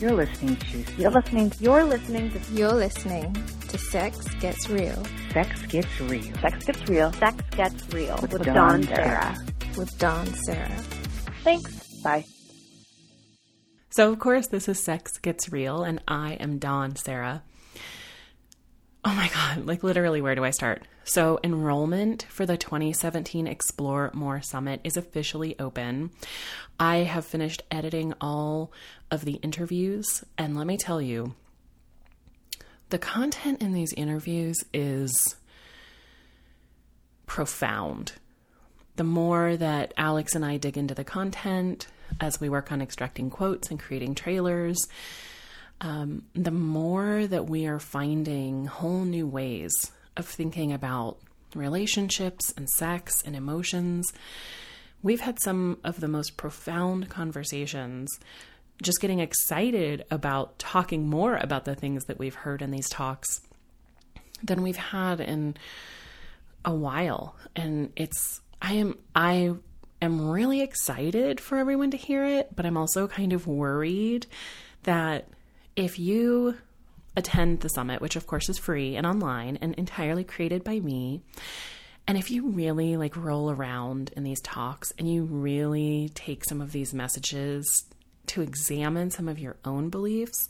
You're listening to. You're listening. You're listening to. You're listening to Sex Gets Real. Sex Gets Real. Sex Gets Real. Sex Gets Real With with, Dawn Dawn Sarah. Sarah. With Dawn Sarah. Thanks. Bye. So, of course, this is Sex Gets Real, and I am Dawn Sarah. Oh my God, like literally, where do I start? So, enrollment for the 2017 Explore More Summit is officially open. I have finished editing all of the interviews, and let me tell you, the content in these interviews is profound. The more that Alex and I dig into the content as we work on extracting quotes and creating trailers, um, the more that we are finding whole new ways of thinking about relationships and sex and emotions. We've had some of the most profound conversations, just getting excited about talking more about the things that we've heard in these talks than we've had in a while. And it's, I am, I am really excited for everyone to hear it, but I'm also kind of worried that if you attend the summit, which of course is free and online and entirely created by me, and if you really like roll around in these talks and you really take some of these messages to examine some of your own beliefs,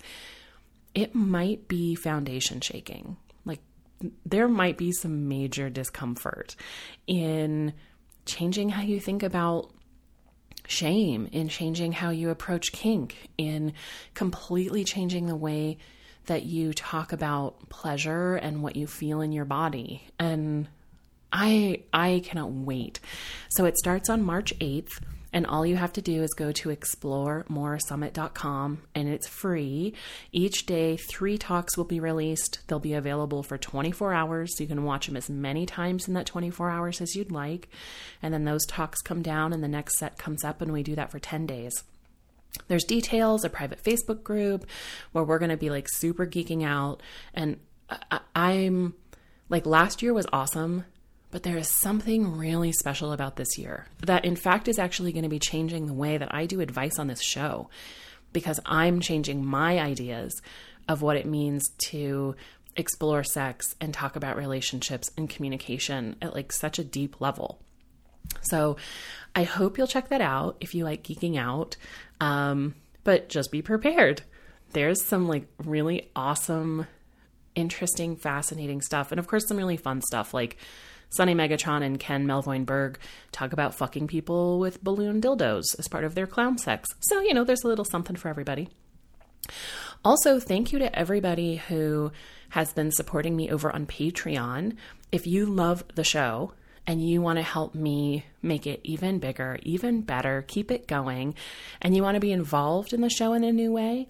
it might be foundation shaking. Like there might be some major discomfort in changing how you think about shame, in changing how you approach kink, in completely changing the way that you talk about pleasure and what you feel in your body. And I I cannot wait. So it starts on March 8th and all you have to do is go to exploremoresummit.com and it's free. Each day 3 talks will be released. They'll be available for 24 hours. So you can watch them as many times in that 24 hours as you'd like. And then those talks come down and the next set comes up and we do that for 10 days. There's details, a private Facebook group where we're going to be like super geeking out. And I- I'm like, last year was awesome, but there is something really special about this year that, in fact, is actually going to be changing the way that I do advice on this show because I'm changing my ideas of what it means to explore sex and talk about relationships and communication at like such a deep level. So I hope you'll check that out if you like geeking out. Um, but just be prepared. There's some like really awesome, interesting, fascinating stuff. And of course, some really fun stuff like Sonny Megatron and Ken Melvoin Berg talk about fucking people with balloon dildos as part of their clown sex. So, you know, there's a little something for everybody. Also, thank you to everybody who has been supporting me over on Patreon. If you love the show and you want to help me make it even bigger, even better, keep it going, and you want to be involved in the show in a new way,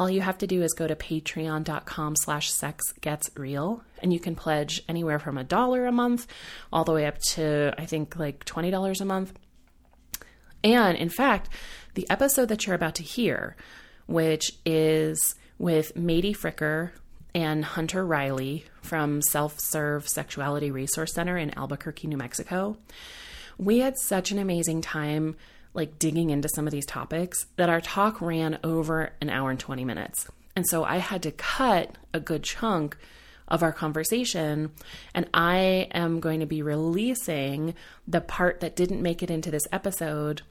all you have to do is go to patreon.com slash sex gets real and you can pledge anywhere from a dollar a month all the way up to i think like $20 a month. And in fact, the episode that you're about to hear, which is with Matie Fricker and Hunter Riley from Self Serve Sexuality Resource Center in Albuquerque, New Mexico, we had such an amazing time like digging into some of these topics that our talk ran over an hour and 20 minutes. And so I had to cut a good chunk of our conversation. And I am going to be releasing the part that didn't make it into this episode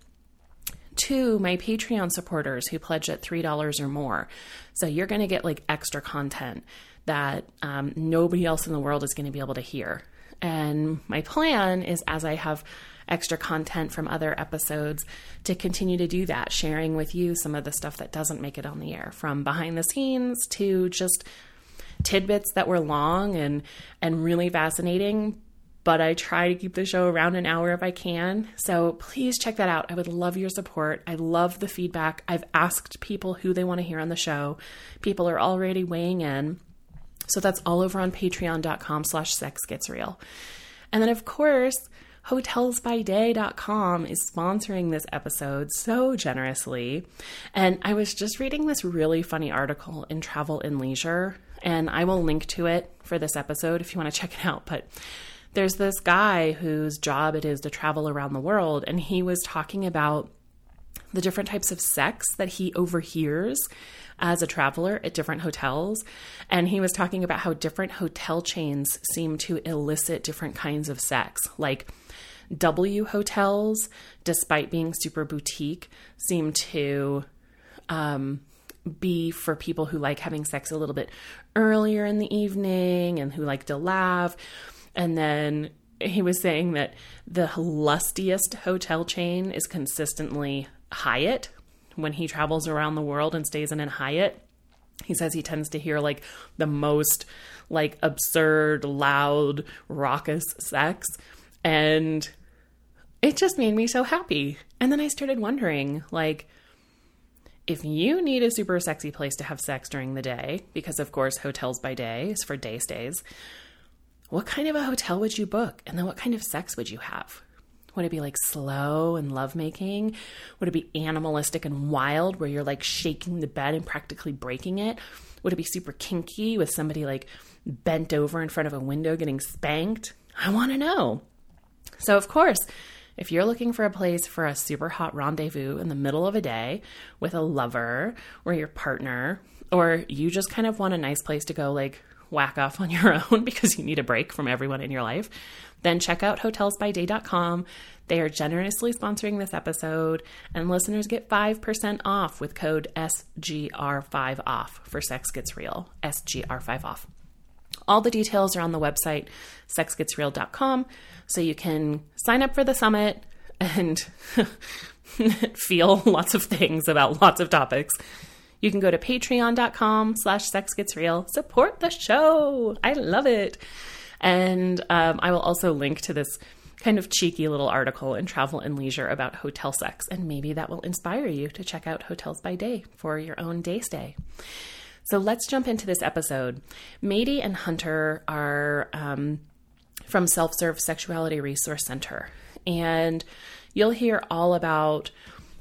to my Patreon supporters who pledge at $3 or more. So you're going to get like extra content that um, nobody else in the world is going to be able to hear. And my plan is as I have extra content from other episodes to continue to do that, sharing with you some of the stuff that doesn't make it on the air, from behind the scenes to just tidbits that were long and and really fascinating but I try to keep the show around an hour if I can. So please check that out. I would love your support. I love the feedback. I've asked people who they want to hear on the show. People are already weighing in. So that's all over on patreon.com slash sex gets real. And then of course, hotelsbyday.com is sponsoring this episode so generously. And I was just reading this really funny article in Travel and Leisure, and I will link to it for this episode if you want to check it out. But there's this guy whose job it is to travel around the world, and he was talking about the different types of sex that he overhears as a traveler at different hotels. And he was talking about how different hotel chains seem to elicit different kinds of sex. Like W hotels, despite being super boutique, seem to um, be for people who like having sex a little bit earlier in the evening and who like to laugh. And then he was saying that the lustiest hotel chain is consistently Hyatt when he travels around the world and stays in an Hyatt. He says he tends to hear like the most like absurd, loud, raucous sex. And it just made me so happy. And then I started wondering like, if you need a super sexy place to have sex during the day, because of course, hotels by day is for day stays, what kind of a hotel would you book? And then what kind of sex would you have? Would it be like slow and lovemaking? Would it be animalistic and wild where you're like shaking the bed and practically breaking it? Would it be super kinky with somebody like bent over in front of a window getting spanked? I want to know. So, of course, if you're looking for a place for a super hot rendezvous in the middle of a day with a lover or your partner, or you just kind of want a nice place to go, like whack off on your own because you need a break from everyone in your life, then check out hotelsbyday.com. They are generously sponsoring this episode, and listeners get 5% off with code SGR5OFF for Sex Gets Real. SGR5OFF. All the details are on the website, sexgetsreal.com, so you can sign up for the summit and feel lots of things about lots of topics. You can go to patreon.com slash sexgetsreal. Support the show. I love it. And um, I will also link to this kind of cheeky little article in Travel and Leisure about hotel sex, and maybe that will inspire you to check out Hotels by Day for your own day stay. So let's jump into this episode. Matie and Hunter are um, from Self Serve Sexuality Resource Center, and you'll hear all about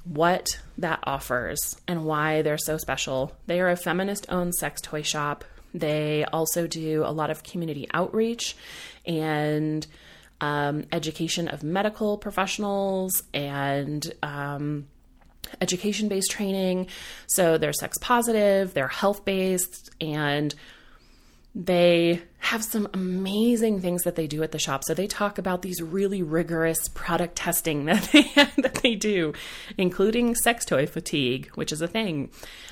what that offers and why they're so special. They are a feminist owned sex toy shop. They also do a lot of community outreach and um, education of medical professionals and um, education based training. So they're sex positive, they're health based, and they have some amazing things that they do at the shop. So they talk about these really rigorous product testing that they that they do, including sex toy fatigue, which is a thing.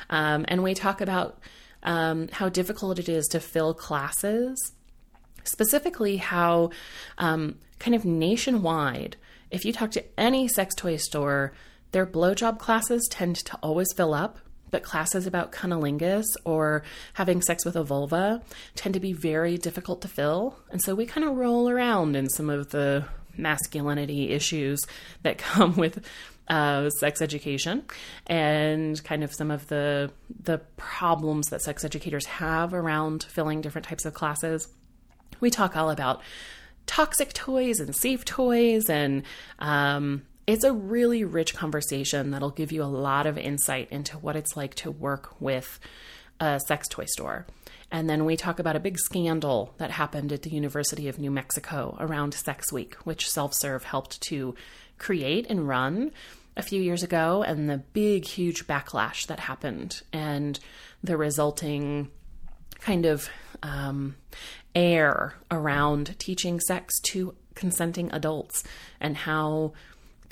Um, and we talk about um, how difficult it is to fill classes, specifically how um, kind of nationwide. If you talk to any sex toy store, their blowjob classes tend to always fill up but classes about cunnilingus or having sex with a vulva tend to be very difficult to fill. And so we kind of roll around in some of the masculinity issues that come with uh, sex education and kind of some of the the problems that sex educators have around filling different types of classes. We talk all about toxic toys and safe toys and um, it's a really rich conversation that'll give you a lot of insight into what it's like to work with a sex toy store. And then we talk about a big scandal that happened at the University of New Mexico around Sex Week, which Self Serve helped to create and run a few years ago, and the big, huge backlash that happened, and the resulting kind of um, air around teaching sex to consenting adults and how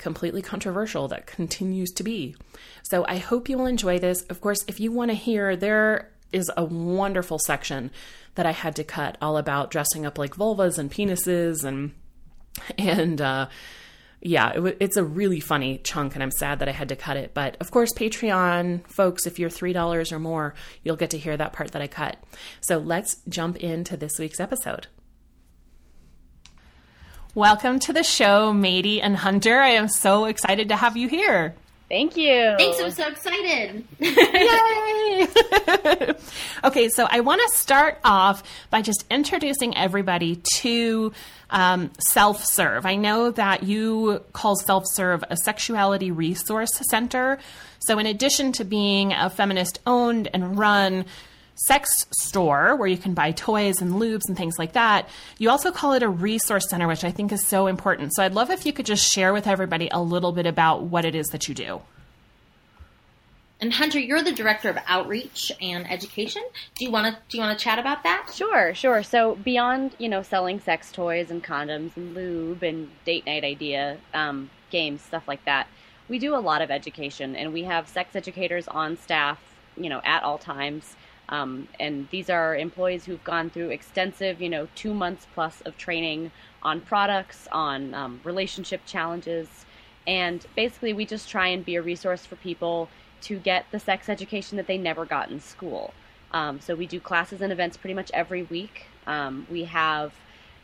completely controversial that continues to be. So I hope you will enjoy this. Of course, if you want to hear, there is a wonderful section that I had to cut all about dressing up like vulvas and penises and and uh yeah, it it's a really funny chunk, and I'm sad that I had to cut it. But of course, Patreon folks, if you're $3 or more, you'll get to hear that part that I cut. So let's jump into this week's episode. Welcome to the show, Matie and Hunter. I am so excited to have you here. Thank you. Thanks, I'm so excited. Yay! okay, so I want to start off by just introducing everybody to um, Self Serve. I know that you call Self Serve a sexuality resource center. So, in addition to being a feminist owned and run sex store where you can buy toys and lubes and things like that. You also call it a resource center, which I think is so important. So I'd love if you could just share with everybody a little bit about what it is that you do. And Hunter, you're the director of outreach and education. Do you want to do you want to chat about that? Sure, sure. So beyond you know selling sex toys and condoms and lube and date night idea um, games, stuff like that, we do a lot of education, and we have sex educators on staff, you know, at all times. Um, and these are employees who've gone through extensive, you know, two months plus of training on products, on um, relationship challenges, and basically we just try and be a resource for people to get the sex education that they never got in school. Um, so we do classes and events pretty much every week. Um, we have,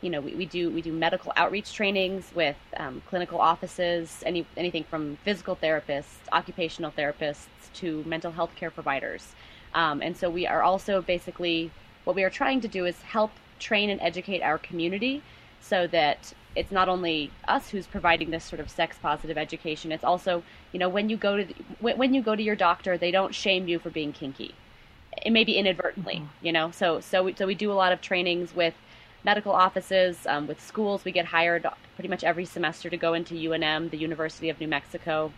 you know, we, we, do we do medical outreach trainings with um, clinical offices, any anything from physical therapists, occupational therapists to mental health care providers. Um, and so we are also basically what we are trying to do is help train and educate our community so that it's not only us who's providing this sort of sex positive education it's also you know when you go to the, when you go to your doctor they don't shame you for being kinky it may be inadvertently mm-hmm. you know so so we, so we do a lot of trainings with medical offices um, with schools we get hired pretty much every semester to go into unm the university of new mexico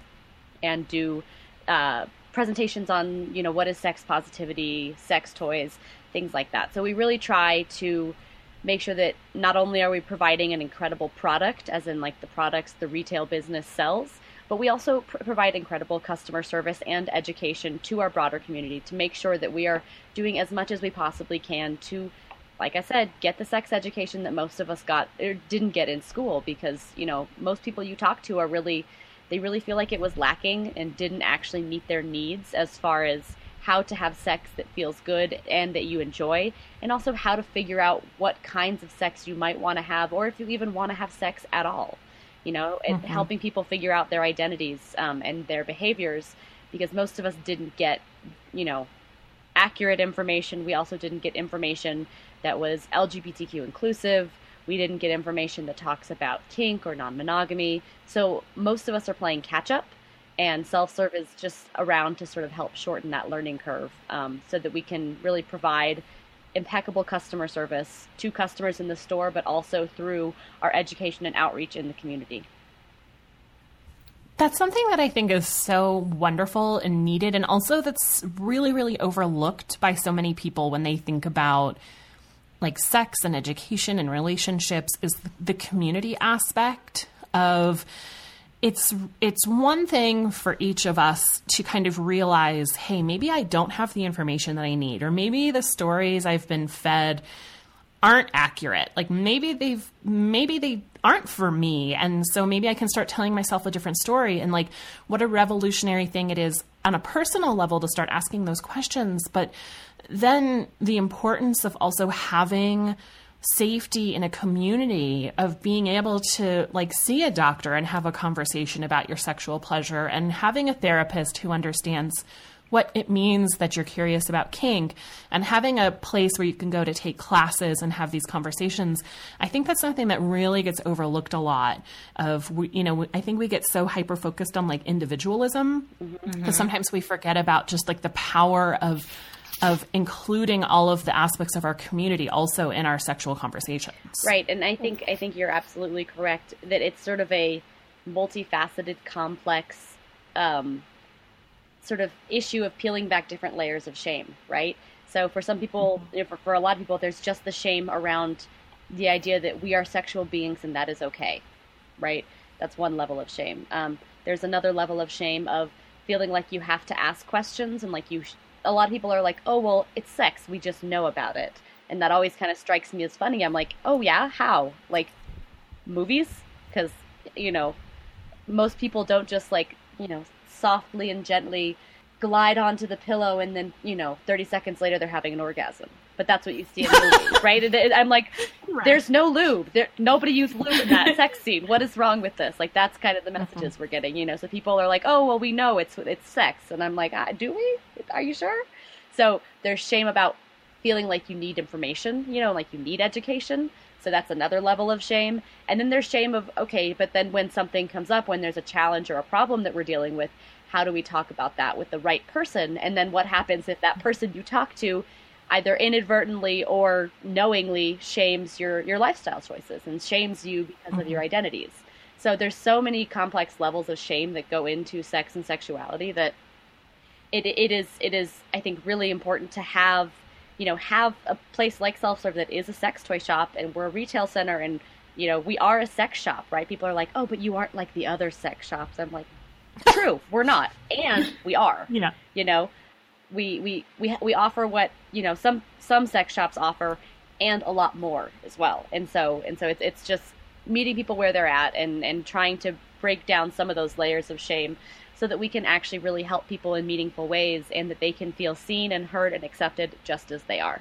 and do uh, presentations on you know what is sex positivity sex toys things like that. So we really try to make sure that not only are we providing an incredible product, as in like the products the retail business sells, but we also pr- provide incredible customer service and education to our broader community to make sure that we are doing as much as we possibly can to like I said, get the sex education that most of us got or didn't get in school because, you know, most people you talk to are really they really feel like it was lacking and didn't actually meet their needs as far as how to have sex that feels good and that you enjoy, and also how to figure out what kinds of sex you might want to have, or if you even want to have sex at all. You know, and mm-hmm. helping people figure out their identities um, and their behaviors, because most of us didn't get, you know, accurate information. We also didn't get information that was LGBTQ inclusive. We didn't get information that talks about kink or non monogamy. So most of us are playing catch up and self-serve is just around to sort of help shorten that learning curve um, so that we can really provide impeccable customer service to customers in the store but also through our education and outreach in the community that's something that I think is so wonderful and needed, and also that's really, really overlooked by so many people when they think about like sex and education and relationships is the community aspect of it's it's one thing for each of us to kind of realize, hey, maybe I don't have the information that I need, or maybe the stories I've been fed aren't accurate. Like maybe they've maybe they aren't for me, and so maybe I can start telling myself a different story. And like, what a revolutionary thing it is on a personal level to start asking those questions, but then the importance of also having safety in a community of being able to like see a doctor and have a conversation about your sexual pleasure and having a therapist who understands what it means that you're curious about kink and having a place where you can go to take classes and have these conversations i think that's something that really gets overlooked a lot of you know i think we get so hyper focused on like individualism because mm-hmm. sometimes we forget about just like the power of of including all of the aspects of our community also in our sexual conversations. Right, and I think I think you're absolutely correct that it's sort of a multifaceted, complex um, sort of issue of peeling back different layers of shame. Right. So for some people, mm-hmm. you know, for, for a lot of people, there's just the shame around the idea that we are sexual beings and that is okay. Right. That's one level of shame. Um, there's another level of shame of feeling like you have to ask questions and like you a lot of people are like, oh, well, it's sex. We just know about it. And that always kind of strikes me as funny. I'm like, oh, yeah? How? Like, movies? Because, you know, most people don't just like, you know, softly and gently glide onto the pillow and then, you know, 30 seconds later they're having an orgasm but that's what you see in movies, right? And I'm like, right. there's no lube. There, nobody used lube in that sex scene. What is wrong with this? Like, that's kind of the messages we're getting, you know. So people are like, oh, well, we know it's it's sex, and I'm like, ah, do we? Are you sure? So there's shame about feeling like you need information, you know, like you need education. So that's another level of shame. And then there's shame of, okay, but then when something comes up, when there's a challenge or a problem that we're dealing with, how do we talk about that with the right person? And then what happens if that person you talk to either inadvertently or knowingly shames your your lifestyle choices and shames you because mm-hmm. of your identities. So there's so many complex levels of shame that go into sex and sexuality that it, it is it is I think really important to have you know have a place like self serve that is a sex toy shop and we're a retail center and you know we are a sex shop right people are like oh but you aren't like the other sex shops I'm like true we're not and we are Yeah. you know we we we we offer what you know some some sex shops offer and a lot more as well. And so and so it's it's just meeting people where they're at and and trying to break down some of those layers of shame so that we can actually really help people in meaningful ways and that they can feel seen and heard and accepted just as they are.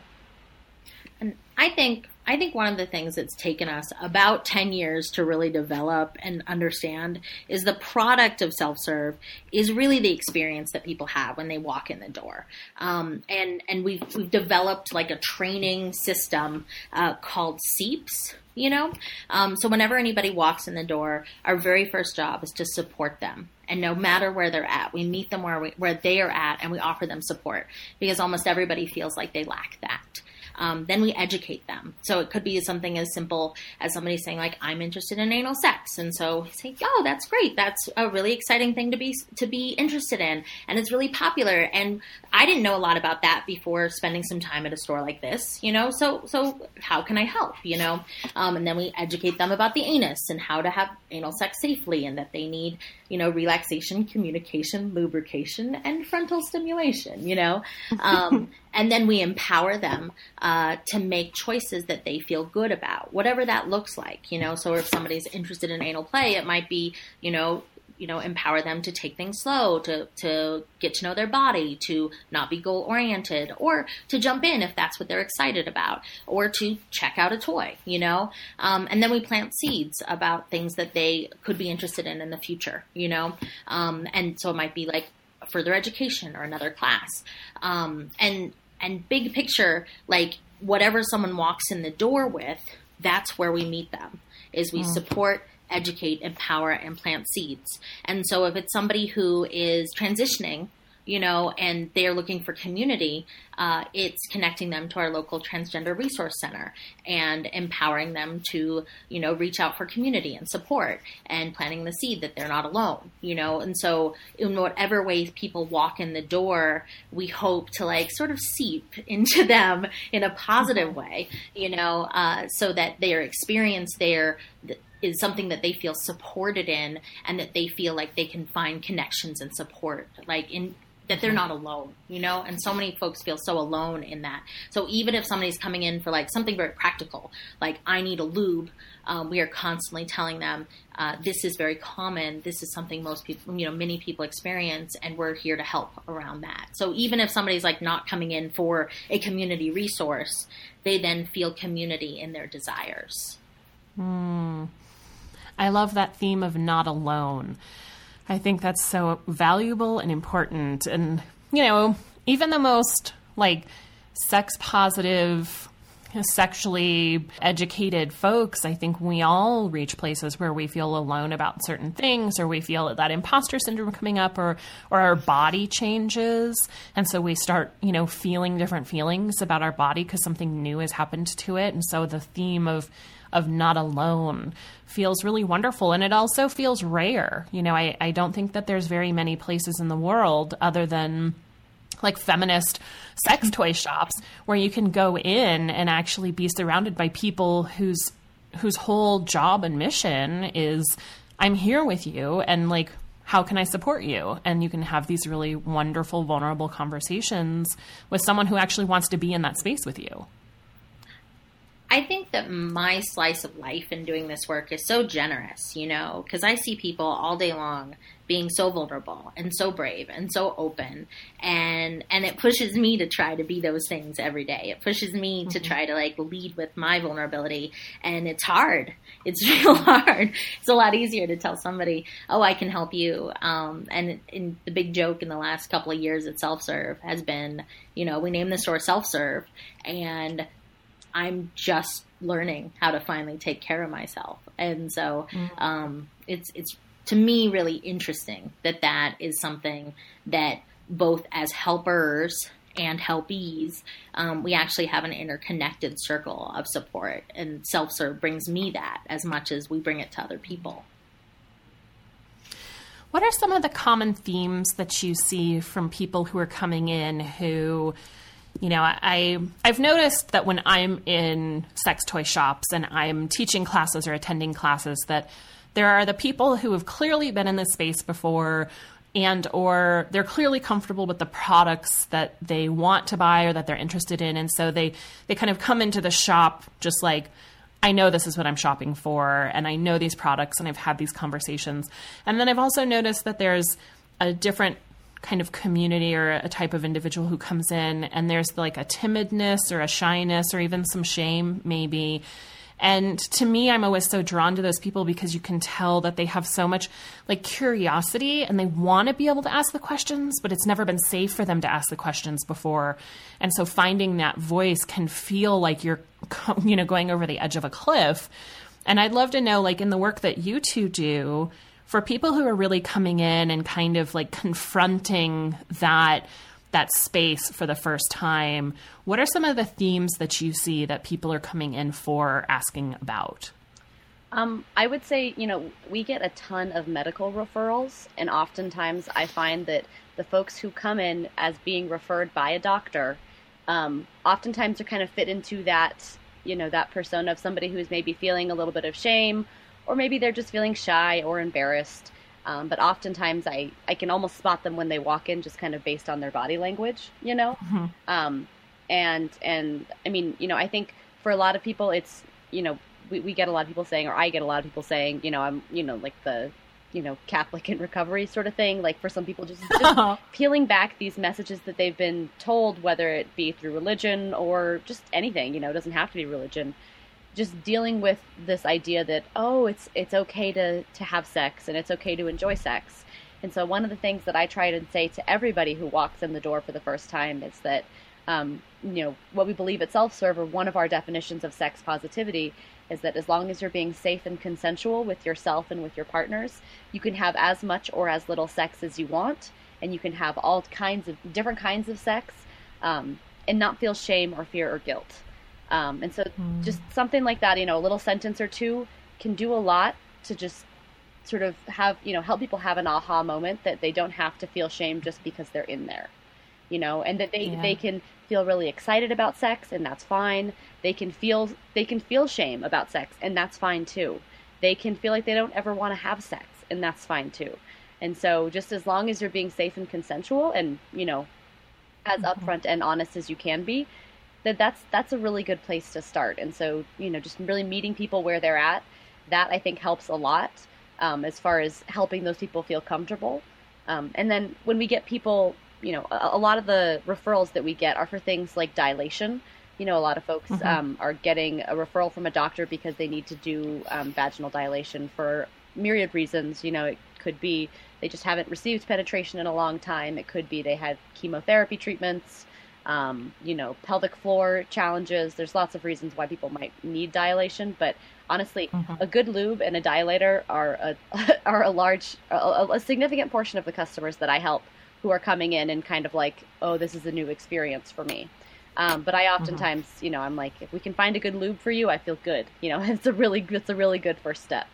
And I think I think one of the things that's taken us about 10 years to really develop and understand is the product of self-serve is really the experience that people have when they walk in the door. Um, and and we've, we've developed like a training system uh, called SEEPS, you know? Um, so whenever anybody walks in the door, our very first job is to support them. And no matter where they're at, we meet them where, we, where they are at and we offer them support because almost everybody feels like they lack that. Um, then we educate them. So it could be something as simple as somebody saying like, "I'm interested in anal sex," and so say, "Oh, that's great. That's a really exciting thing to be to be interested in, and it's really popular." And I didn't know a lot about that before spending some time at a store like this, you know. So so how can I help? You know, um, and then we educate them about the anus and how to have anal sex safely, and that they need you know relaxation, communication, lubrication, and frontal stimulation. You know. Um, and then we empower them uh, to make choices that they feel good about, whatever that looks like. You know, so if somebody's interested in anal play, it might be, you know, you know, empower them to take things slow, to to get to know their body, to not be goal oriented, or to jump in if that's what they're excited about, or to check out a toy. You know, um, and then we plant seeds about things that they could be interested in in the future. You know, um, and so it might be like further education or another class, um, and and big picture, like whatever someone walks in the door with, that's where we meet them. Is we mm. support, educate, empower, and plant seeds. And so if it's somebody who is transitioning, you know, and they're looking for community, uh, it's connecting them to our local transgender resource center and empowering them to, you know, reach out for community and support and planting the seed that they're not alone, you know. And so, in whatever way people walk in the door, we hope to like sort of seep into them in a positive way, you know, uh, so that their experience there is something that they feel supported in and that they feel like they can find connections and support like in that they're not alone you know? And so many folks feel so alone in that. So even if somebody's coming in for like something very practical like i need a lube um, we are constantly telling them uh, this is very common. This is something most people you know many people experience and we're here to help around that. So even if somebody's like not coming in for a community resource they then feel community in their desires. I love that theme of not alone. I think that's so valuable and important. And, you know, even the most like sex positive, sexually educated folks, I think we all reach places where we feel alone about certain things or we feel that imposter syndrome coming up or or our body changes and so we start, you know, feeling different feelings about our body because something new has happened to it. And so the theme of of not alone feels really wonderful and it also feels rare. You know, I, I don't think that there's very many places in the world other than like feminist sex mm-hmm. toy shops where you can go in and actually be surrounded by people whose whose whole job and mission is I'm here with you and like how can I support you? And you can have these really wonderful, vulnerable conversations with someone who actually wants to be in that space with you. I think that my slice of life in doing this work is so generous, you know, because I see people all day long being so vulnerable and so brave and so open and and it pushes me to try to be those things every day. It pushes me to try to like lead with my vulnerability and it's hard. It's real hard. It's a lot easier to tell somebody, "Oh, I can help you." Um and in the big joke in the last couple of years at self-serve has been, you know, we named the store self-serve and I'm just learning how to finally take care of myself. And so um, it's it's to me really interesting that that is something that both as helpers and helpees, um, we actually have an interconnected circle of support. And self serve brings me that as much as we bring it to other people. What are some of the common themes that you see from people who are coming in who, you know, I I've noticed that when I'm in sex toy shops and I'm teaching classes or attending classes that there are the people who have clearly been in this space before and or they're clearly comfortable with the products that they want to buy or that they're interested in and so they they kind of come into the shop just like I know this is what I'm shopping for, and I know these products, and I've had these conversations. And then I've also noticed that there's a different kind of community or a type of individual who comes in, and there's like a timidness or a shyness or even some shame, maybe. And to me, I'm always so drawn to those people because you can tell that they have so much like curiosity and they want to be able to ask the questions, but it's never been safe for them to ask the questions before. And so finding that voice can feel like you're, you know, going over the edge of a cliff. And I'd love to know, like, in the work that you two do, for people who are really coming in and kind of like confronting that that space for the first time, what are some of the themes that you see that people are coming in for asking about? Um, I would say, you know, we get a ton of medical referrals, and oftentimes I find that the folks who come in as being referred by a doctor, um, oftentimes are kind of fit into that, you know, that persona of somebody who's maybe feeling a little bit of shame, or maybe they're just feeling shy or embarrassed. Um, but oftentimes I, I can almost spot them when they walk in just kind of based on their body language, you know? Mm-hmm. Um, and, and I mean, you know, I think for a lot of people, it's, you know, we, we get a lot of people saying, or I get a lot of people saying, you know, I'm, you know, like the, you know, Catholic in recovery sort of thing. Like for some people, just, just peeling back these messages that they've been told, whether it be through religion or just anything, you know, it doesn't have to be religion just dealing with this idea that oh it's it's okay to to have sex and it's okay to enjoy sex. And so one of the things that i try to say to everybody who walks in the door for the first time is that um, you know what we believe at self-serve or one of our definitions of sex positivity is that as long as you're being safe and consensual with yourself and with your partners you can have as much or as little sex as you want and you can have all kinds of different kinds of sex um, and not feel shame or fear or guilt um, and so mm. just something like that, you know, a little sentence or two can do a lot to just sort of have, you know, help people have an aha moment that they don't have to feel shame just because they're in there, you know, and that they, yeah. they can feel really excited about sex and that's fine. They can feel, they can feel shame about sex and that's fine too. They can feel like they don't ever want to have sex and that's fine too. And so just as long as you're being safe and consensual and, you know, as mm-hmm. upfront and honest as you can be, that that's that's a really good place to start. And so, you know, just really meeting people where they're at, that I think helps a lot um, as far as helping those people feel comfortable. Um, and then when we get people, you know, a, a, lot of the referrals that we get are for things like dilation. You know, a lot of folks mm-hmm. um, are getting a referral from a doctor because they need to do um, vaginal dilation for myriad reasons. You know, it could be they just haven't received penetration in a long time. It could be they had chemotherapy treatments um, you know, pelvic floor challenges. There's lots of reasons why people might need dilation, but honestly, mm-hmm. a good lube and a dilator are a are a large, a, a, significant portion of the customers that I help who are coming in and kind of like, oh, this is a new experience for me. Um, but I mm-hmm. oftentimes, mm-hmm. you know, I'm like, if we can find a good lube for you, I feel good. You know, it's a really, it's a really good first step.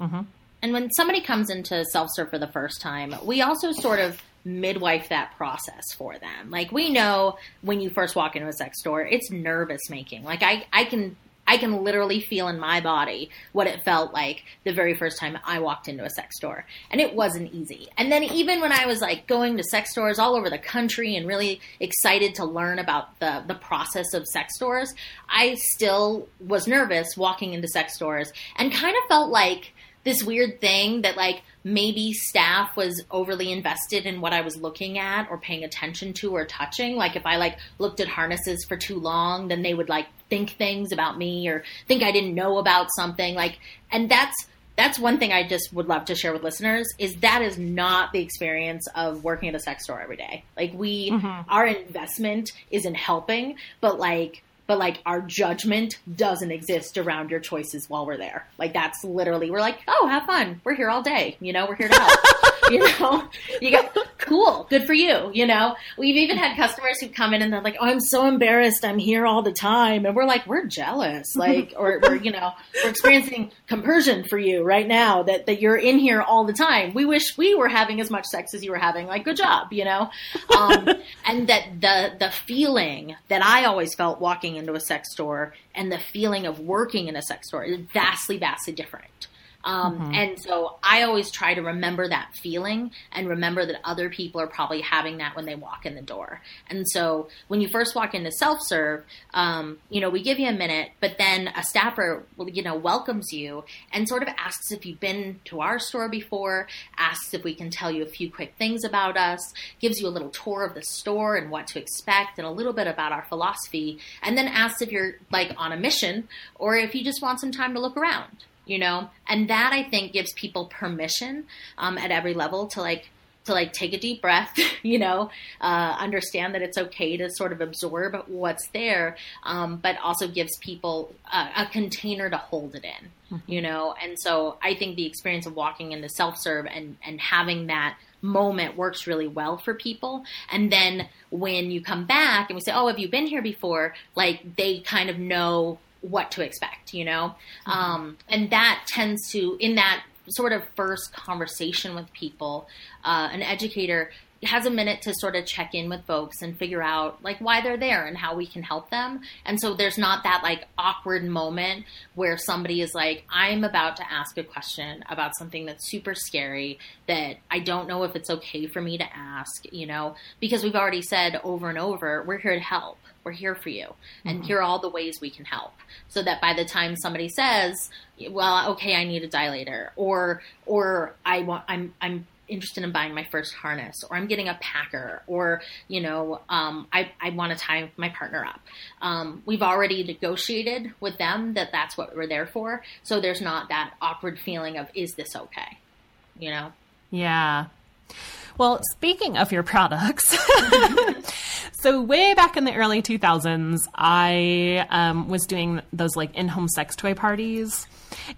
Mm-hmm. And when somebody comes into self serve for the first time, we also sort of midwife that process for them. Like we know when you first walk into a sex store, it's nervous making. Like I, I can I can literally feel in my body what it felt like the very first time I walked into a sex store. And it wasn't easy. And then even when I was like going to sex stores all over the country and really excited to learn about the, the process of sex stores, I still was nervous walking into sex stores and kind of felt like this weird thing that like maybe staff was overly invested in what I was looking at or paying attention to or touching. Like if I like looked at harnesses for too long, then they would like think things about me or think I didn't know about something. Like, and that's that's one thing I just would love to share with listeners is that is not the experience of working at a sex store every day. Like we, mm-hmm. our investment is in helping, but like but like our judgment doesn't exist around your choices while we're there. Like that's literally we're like, oh, have fun. We're here all day. You know, we're here to help. you know, you got cool, good for you. You know, we've even had customers who come in and they're like, "Oh, I'm so embarrassed. I'm here all the time," and we're like, "We're jealous, like, or we're you know, we're experiencing compersion for you right now that that you're in here all the time. We wish we were having as much sex as you were having. Like, good job, you know." Um, and that the the feeling that I always felt walking into a sex store and the feeling of working in a sex store is vastly, vastly different. Um, Mm-hmm. And so I always try to remember that feeling and remember that other people are probably having that when they walk in the door. And so when you first walk into self serve, um, you know, we give you a minute, but then a staffer, you know, welcomes you and sort of asks if you've been to our store before, asks if we can tell you a few quick things about us, gives you a little tour of the store and what to expect and a little bit about our philosophy, and then asks if you're like on a mission or if you just want some time to look around you know? And that i think gives people permission um, at every level to like to like take a deep breath you know uh, understand that it's okay to sort of absorb what's there um, but also gives people a, a container to hold it in you know? And so i think the experience of walking into self-serve and and having that moment works really well for people. And then when you come back and we say oh have you been here before? Like they kind of know what to expect, you know? Um, and that tends to, in that sort of first conversation with people, uh, an educator has a minute to sort of check in with folks and figure out like why they're there and how we can help them. And so there's not that like awkward moment where somebody is like, I'm about to ask a question about something that's super scary that I don't know if it's okay for me to ask, you know, because we've already said over and over, we're here to help. We're here for you. And here are all the ways we can help. So that by the time somebody says, well, okay, I need a dilator or, or I want, I'm, I'm interested in buying my first harness or I'm getting a packer or, you know, um, I, I want to tie my partner up. Um, we've already negotiated with them that that's what we're there for. So there's not that awkward feeling of, is this okay? You know? Yeah. Well, speaking of your products, so way back in the early 2000s, I um, was doing those like in home sex toy parties.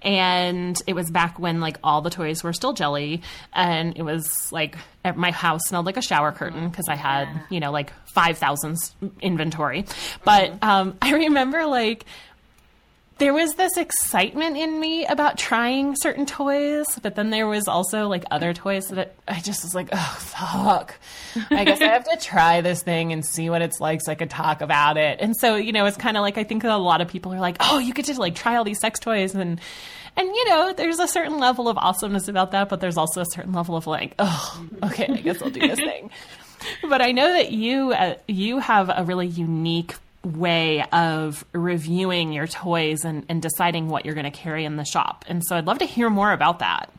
And it was back when like all the toys were still jelly. And it was like my house smelled like a shower curtain because I had, you know, like 5,000 inventory. But um, I remember like there was this excitement in me about trying certain toys, but then there was also like other toys that I just was like, oh, fuck. I guess I have to try this thing and see what it's like so I could talk about it. And so, you know, it's kind of like I think a lot of people are like, oh, you get to like try all these sex toys and, and you know, there's a certain level of awesomeness about that, but there's also a certain level of like, oh, okay, I guess I'll do this thing. But I know that you uh, you have a really unique way of reviewing your toys and, and deciding what you're going to carry in the shop. And so I'd love to hear more about that.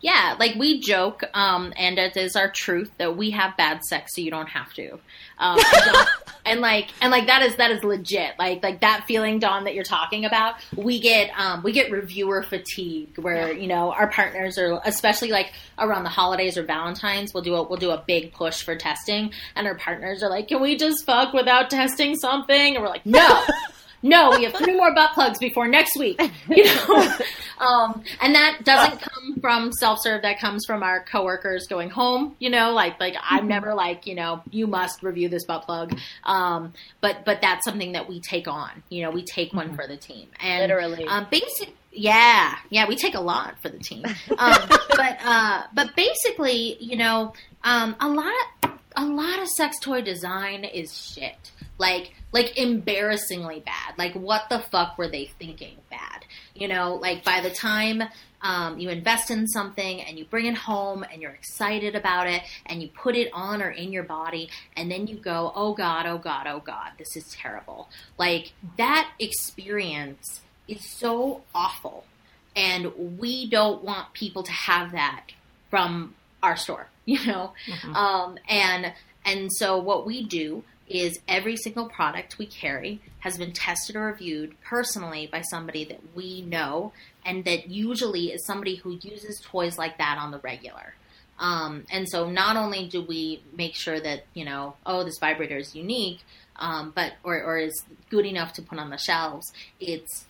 Yeah, like we joke, um, and it is our truth that we have bad sex, so you don't have to. Um, and, and like, and like that is that is legit. Like, like that feeling, Dawn, that you're talking about. We get, um, we get reviewer fatigue, where you know our partners are, especially like around the holidays or Valentines, we'll do a we'll do a big push for testing, and our partners are like, "Can we just fuck without testing something?" And we're like, "No." no, we have three more butt plugs before next week. You know, um, and that doesn't come from self serve. That comes from our coworkers going home. You know, like like I'm never like you know you must review this butt plug. Um, but but that's something that we take on. You know, we take one for the team and Literally. um, basic. Yeah, yeah, we take a lot for the team. Um, but uh, but basically, you know, um, a lot of a lot of sex toy design is shit. Like like embarrassingly bad. Like what the fuck were they thinking bad? You know, like by the time um, you invest in something and you bring it home and you're excited about it and you put it on or in your body and then you go, oh God, oh God, oh God, this is terrible. Like that experience is so awful. And we don't want people to have that from our store, you know? Um, and, and so what we do is every single product we carry has been tested or reviewed personally by somebody that we know, and that usually is somebody who uses toys like that on the regular. Um, and so not only do we make sure that, you know, oh, this vibrator is unique, um, but, or, or is good enough to put on the shelves, it's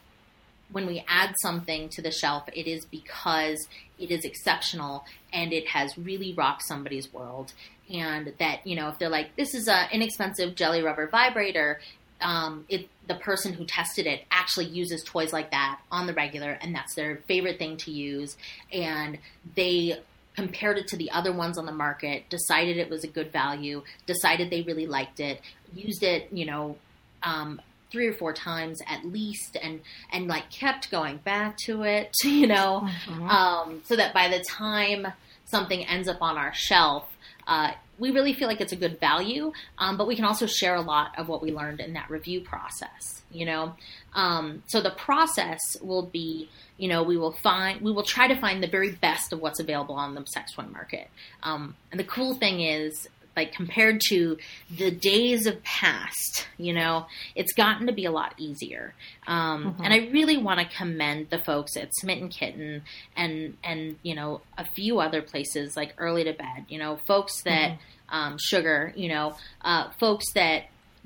when we add something to the shelf, it is because it is exceptional and it has really rocked somebody's world. And that, you know, if they're like, this is an inexpensive jelly rubber vibrator, um, it, the person who tested it actually uses toys like that on the regular, and that's their favorite thing to use. And they compared it to the other ones on the market, decided it was a good value, decided they really liked it, used it, you know, um, three or four times at least, and and like kept going back to it, you know, Mhm. um, so that by the time something ends up on our shelf. Uh, we really feel like it's a good value, um, but we can also share a lot of what we learned in that review process. You know, um, so the process will be, you know, we will find, we will try to find the very best of what's available on the sex toy market. Um, and the cool thing is, like compared to the days of past, you know, it's gotten to be a lot easier. Um, Mhm. And I really want to commend the folks at Smitten Kitten and and you know a few other places like Early to Bed. You know, folks that um, Sugar. You know, uh, folks that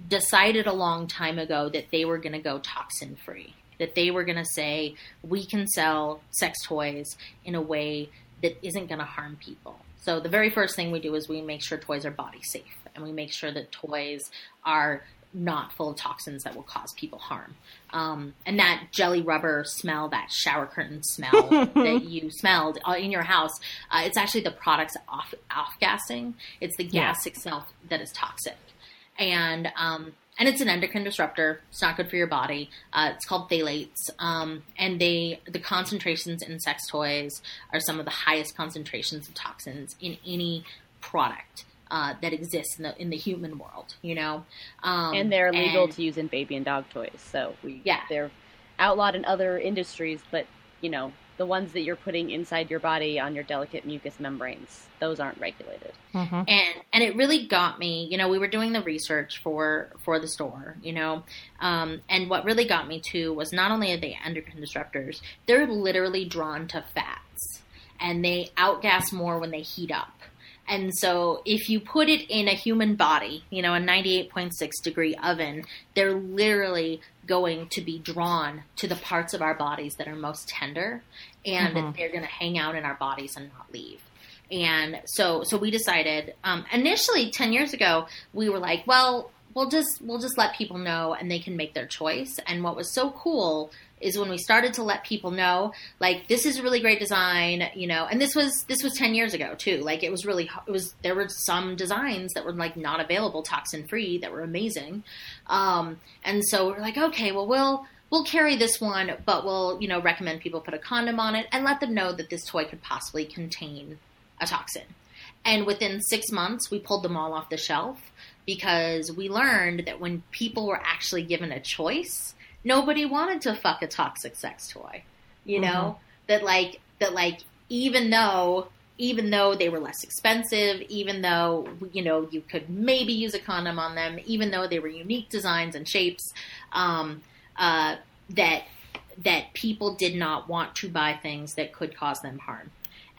decided a long time ago that they were going to go toxin free. That they were going to say we can sell sex toys in a way that isn't going to harm people. So the very first thing we do is we make sure toys are body safe, and we make sure that toys are not full of toxins that will cause people harm. Um, and that jelly rubber smell, that shower curtain smell that you smelled uh, in your house, uh, it's actually the product's off off gassing. It's the Yeah. gas itself that is toxic, and um, and it's an endocrine disruptor. It's not good for your body. Uh, it's called phthalates, um, and they the concentrations in sex toys are some of the highest concentrations of toxins in any product. Uh, that exists in the in the human world, you know, um, and they're legal and- to use in baby and dog toys. So we Yeah. they're outlawed in other industries, but you know the ones that you're putting inside your body on your delicate mucous membranes, those aren't regulated. Mhm. and and it really got me you know we were doing the research for for the store you know um, and what really got me too was not only are they endocrine disruptors they're literally drawn to fats and they outgas more when they heat up and so if you put it in a human body you know a 98.6 degree oven they're literally going to be drawn to the parts of our bodies that are most tender and Mhm. they're going to hang out in our bodies and not leave and so so we decided um, initially 10 years ago we were like well we'll just we'll just let people know and they can make their choice and what was so cool is when we started to let people know like this is a really great design you know and this was this was 10 years ago too like it was really it was there were some designs that were like not available toxin free that were amazing um, and so we're like okay well we'll we'll carry this one but we'll you know recommend people put a condom on it and let them know that this toy could possibly contain a toxin. And within six months, we pulled them all off the shelf because we learned that when people were actually given a choice, nobody wanted to fuck a toxic sex toy. You know that like that like even though even though they were less expensive, even though you know you could maybe use a condom on them, even though they were unique designs and shapes, um, uh, that that people did not want to buy things that could cause them harm.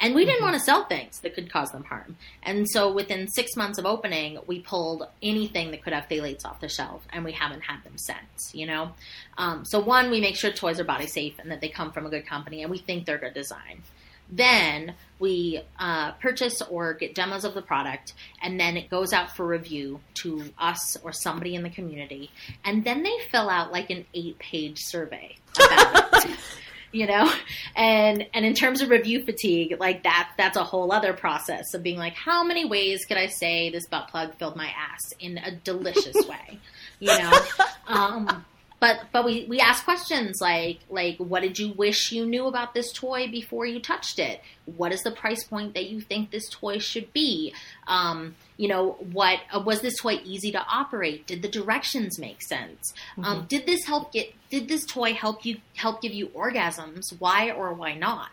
And we didn't want to sell things that could cause them harm. And so within six months of opening, we pulled anything that could have phthalates off the shelf, and we haven't had them since, you know? Um, so, one, we make sure toys are body safe and that they come from a good company, and we think they're good design. Then we uh, purchase or get demos of the product, and then it goes out for review to us or somebody in the community. And then they fill out like an eight page survey about it. You know, and and in terms of review fatigue, like that, that's a whole other process of being like, how many ways could I say this butt plug filled my ass in a delicious way? You know, um, but but we we ask questions like like what did you wish you knew about this toy before you touched it? What is the price point that you think this toy should be? Um, you know what uh, was this toy easy to operate? Did the directions make sense? Um, did this help get did this toy help you help give you orgasms? Why or why not?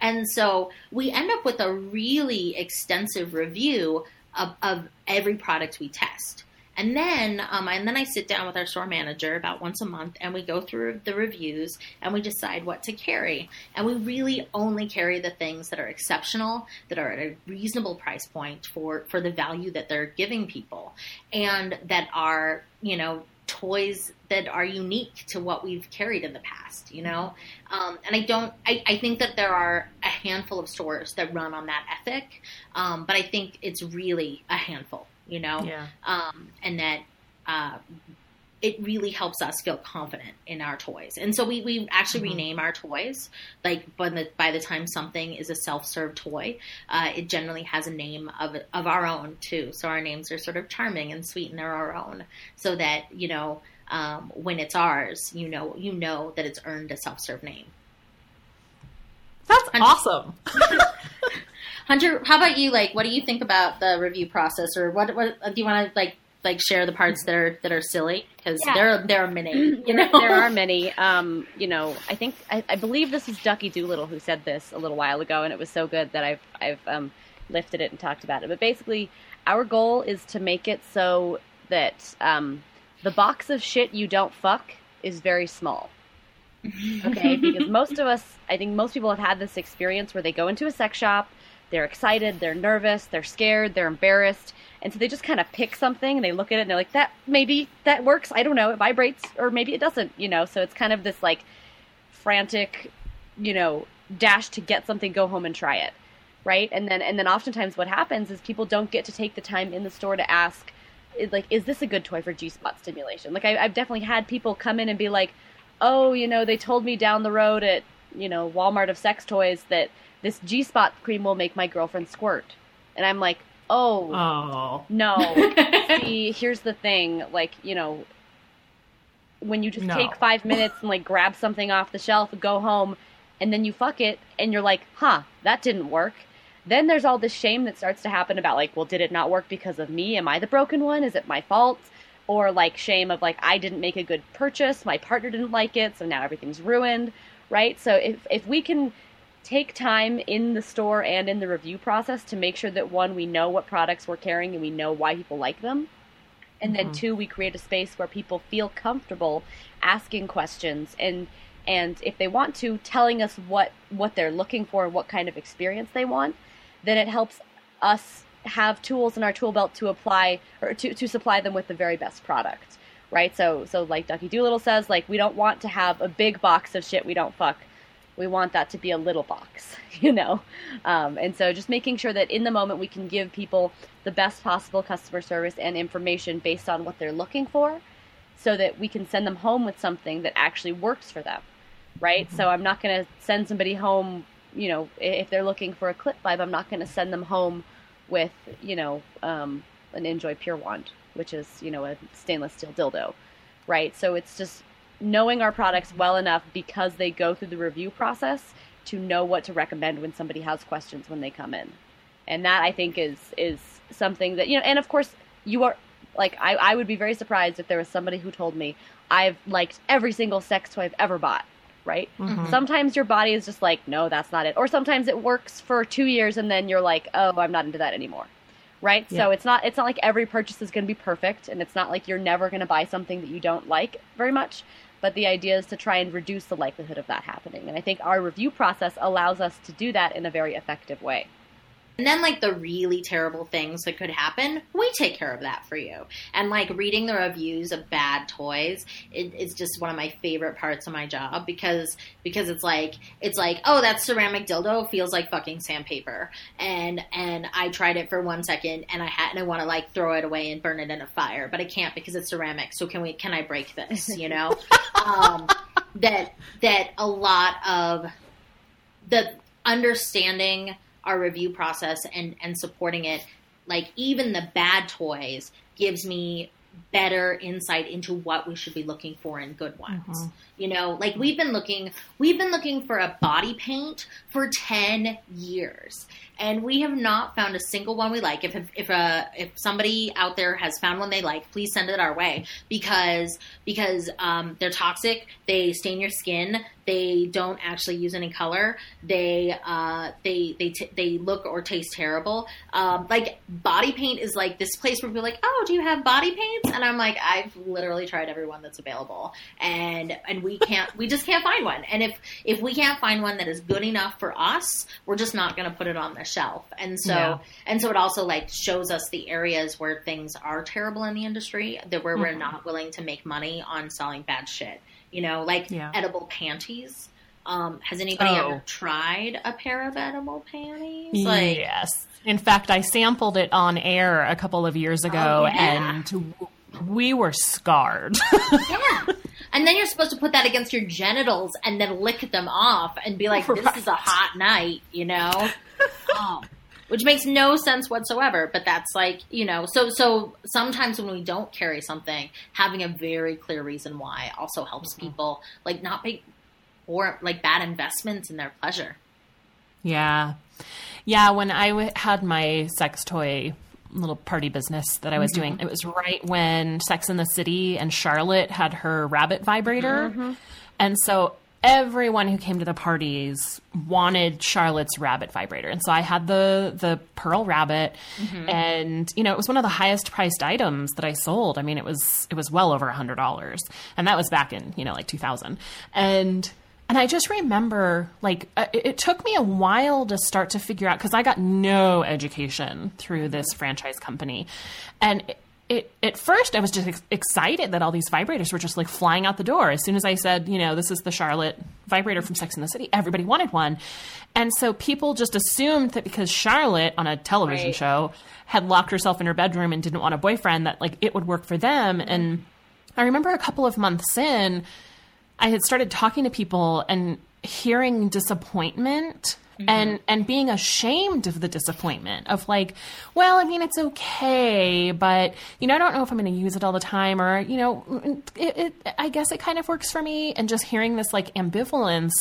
And so we end up with a really extensive review of, of every product we test and then, um, and then I sit down with our store manager about once a month, and we go through the reviews, and we decide what to carry. And we really only carry the things that are exceptional, that are at a reasonable price point for for the value that they're giving people, and that are you know toys that are unique to what we've carried in the past, you know? Um, and I don't, I, I think that there are a handful of stores that run on that ethic, um, but I think it's really a handful, you know? Yeah. Um, and that, uh, it really helps us feel confident in our toys. And so we, we actually Mhm. rename our toys. Like by the, by the time something is a self-serve toy, uh, it generally has a name of, of our own too. So our names are sort of charming and sweet and they're our own so that, you know, um, when it's ours, you know, you know that it's earned a self-serve name. That's awesome. Hunter, how about you? Like, what do you think about the review process or what, what do you want to like, like share the parts that are, that are silly? Cause Yeah. there, there are many, you know, there are many. Um, you know, I think I, I believe this is Ducky Doolittle who said this a little while ago, and it was so good that I've I've um, lifted it and talked about it. But basically, our goal is to make it so that um, the box of shit you don't fuck is very small. Okay, because most of us, I think most people have had this experience where they go into a sex shop, they're excited, they're nervous, they're scared, they're embarrassed, and so they just kind of pick something and they look at it and they're like, that maybe that works. I don't know. It vibrates or maybe it doesn't, you know. So it's kind of this like frantic, you know, dash to get something, go home and try it. Right? And then and then oftentimes what happens is people don't get to take the time in the store to ask like, is this a good toy for G spot stimulation? Like I, I've definitely had people come in and be like, oh, you know, they told me down the road at, you know, Walmart of sex toys that this G spot cream will make my girlfriend squirt. And I'm like, oh, Oh. no. See, here's the thing. Like, you know, when you just No. take five minutes and like grab something off the shelf and go home and then you fuck it and you're like, huh, that didn't work. Then there's all this shame that starts to happen about like, well, did it not work because of me? Am I the broken one? Is it my fault? Or like shame of like, I didn't make a good purchase, my partner didn't like it, so now everything's ruined, right? So if if we can take time in the store and in the review process to make sure that one we know what products we're carrying and we know why people like them. And then Mhm. two we create a space where people feel comfortable asking questions and and if they want to telling us what what they're looking for and what kind of experience they want then it helps us have tools in our tool belt to apply or to, to supply them with the very best product right? So so like ducky doolittle says like we don't want to have a big box of shit we don't fuck we want that to be a little box, you know? Um, and so just making sure that in the moment we can give people the best possible customer service and information based on what they're looking for so that we can send them home with something that actually works for them, right? So I'm not going to send somebody home, you know, if they're looking for a clip vibe, I'm not going to send them home with, you know, um, an njoy Pure Wand, which is, you know, a stainless steel dildo, right? So it's just knowing our products well enough because they go through the review process to know what to recommend when somebody has questions when they come in. And that I think is is something that you know and of course you are like I, I would be very surprised if there was somebody who told me I've liked every single sex toy I've ever bought. Right? Mhm. Sometimes your body is just like, no, that's not it. Or sometimes it works for two years and then you're like, oh, I'm not into that anymore. Right? Yeah. So it's not it's not like every purchase is gonna be perfect and it's not like you're never gonna buy something that you don't like very much but the idea is to try and reduce the likelihood of that happening. And I think our review process allows us to do that in a very effective way. And then, like, the really terrible things that could happen, we take care of that for you. And, like, reading the reviews of bad toys it, it's just one of my favorite parts of my job because because it's like it's like oh that ceramic dildo feels like fucking sandpaper. And and I tried it for one second and I had and I want to like throw it away and burn it in a fire but I can't because it's ceramic. So can we can I break this you know? Um, that that a lot of the understanding our review process and and supporting it like even the bad toys gives me better insight into what we should be looking for in good ones Mhm. you know like we've been looking we've been looking for a body paint for 10 years and we have not found a single one we like. If if a if somebody out there has found one they like please send it our way. Because because um, they're toxic. They stain your skin. They don't actually use any color. They uh, they they t- they look or taste terrible. Um, like body paint is like this place where people are like oh do you have body paints? And i'm like i've literally tried every one that's available. And and we can't we just can't find one. And if if we can't find one that is good enough for us we're just not going to put it on this shelf. And so Yeah. and so it also like shows us the areas where things are terrible in the industry that where Mm-hmm. we're not willing to make money on selling bad shit. You know, like Yeah. edible panties. Um, has anybody Oh. ever tried a pair of edible panties? Like yes. In fact, I sampled it on air a couple of years ago, Oh, yeah. and we were scarred. Yeah. And then you're supposed to put that against your genitals and then lick them off and be like, this is a hot night, you know? oh. Which makes no sense whatsoever, but that's like, you know, so so sometimes when we don't carry something, having a very clear reason why also helps mm-hmm. people like not make or like bad investments in their pleasure. Yeah. Yeah, when I w- had my sex toy little party business that I was doing, mm-hmm. it was right when Sex in the City and Charlotte had her rabbit vibrator. Mm-hmm. And so everyone who came to the parties wanted Charlotte's rabbit vibrator. And so I had the the pearl rabbit mm-hmm. and you know, it was one of the highest priced items that I sold. I mean, it was it was well over a $100. And that was back in, you know, like 2000. And and I just remember, like, uh, it, took me a while to start to figure out because I got no education through this franchise company, and it, it at first I was just ex- excited that all these vibrators were just like flying out the door. As soon as I said, you know, this is the Charlotte vibrator from Sex and the City, everybody wanted one, and so people just assumed that because Charlotte on a television Right. show had locked herself in her bedroom and didn't want a boyfriend, that like it would work for them, and I remember a couple of months in. I had started talking to people and hearing disappointment and mm-hmm. and being ashamed of the disappointment of like, well, I mean, it's okay, but you know, I don't know if I'm going to use it all the time, or you know, it, it, I guess it kind of works for me, and just hearing this like ambivalence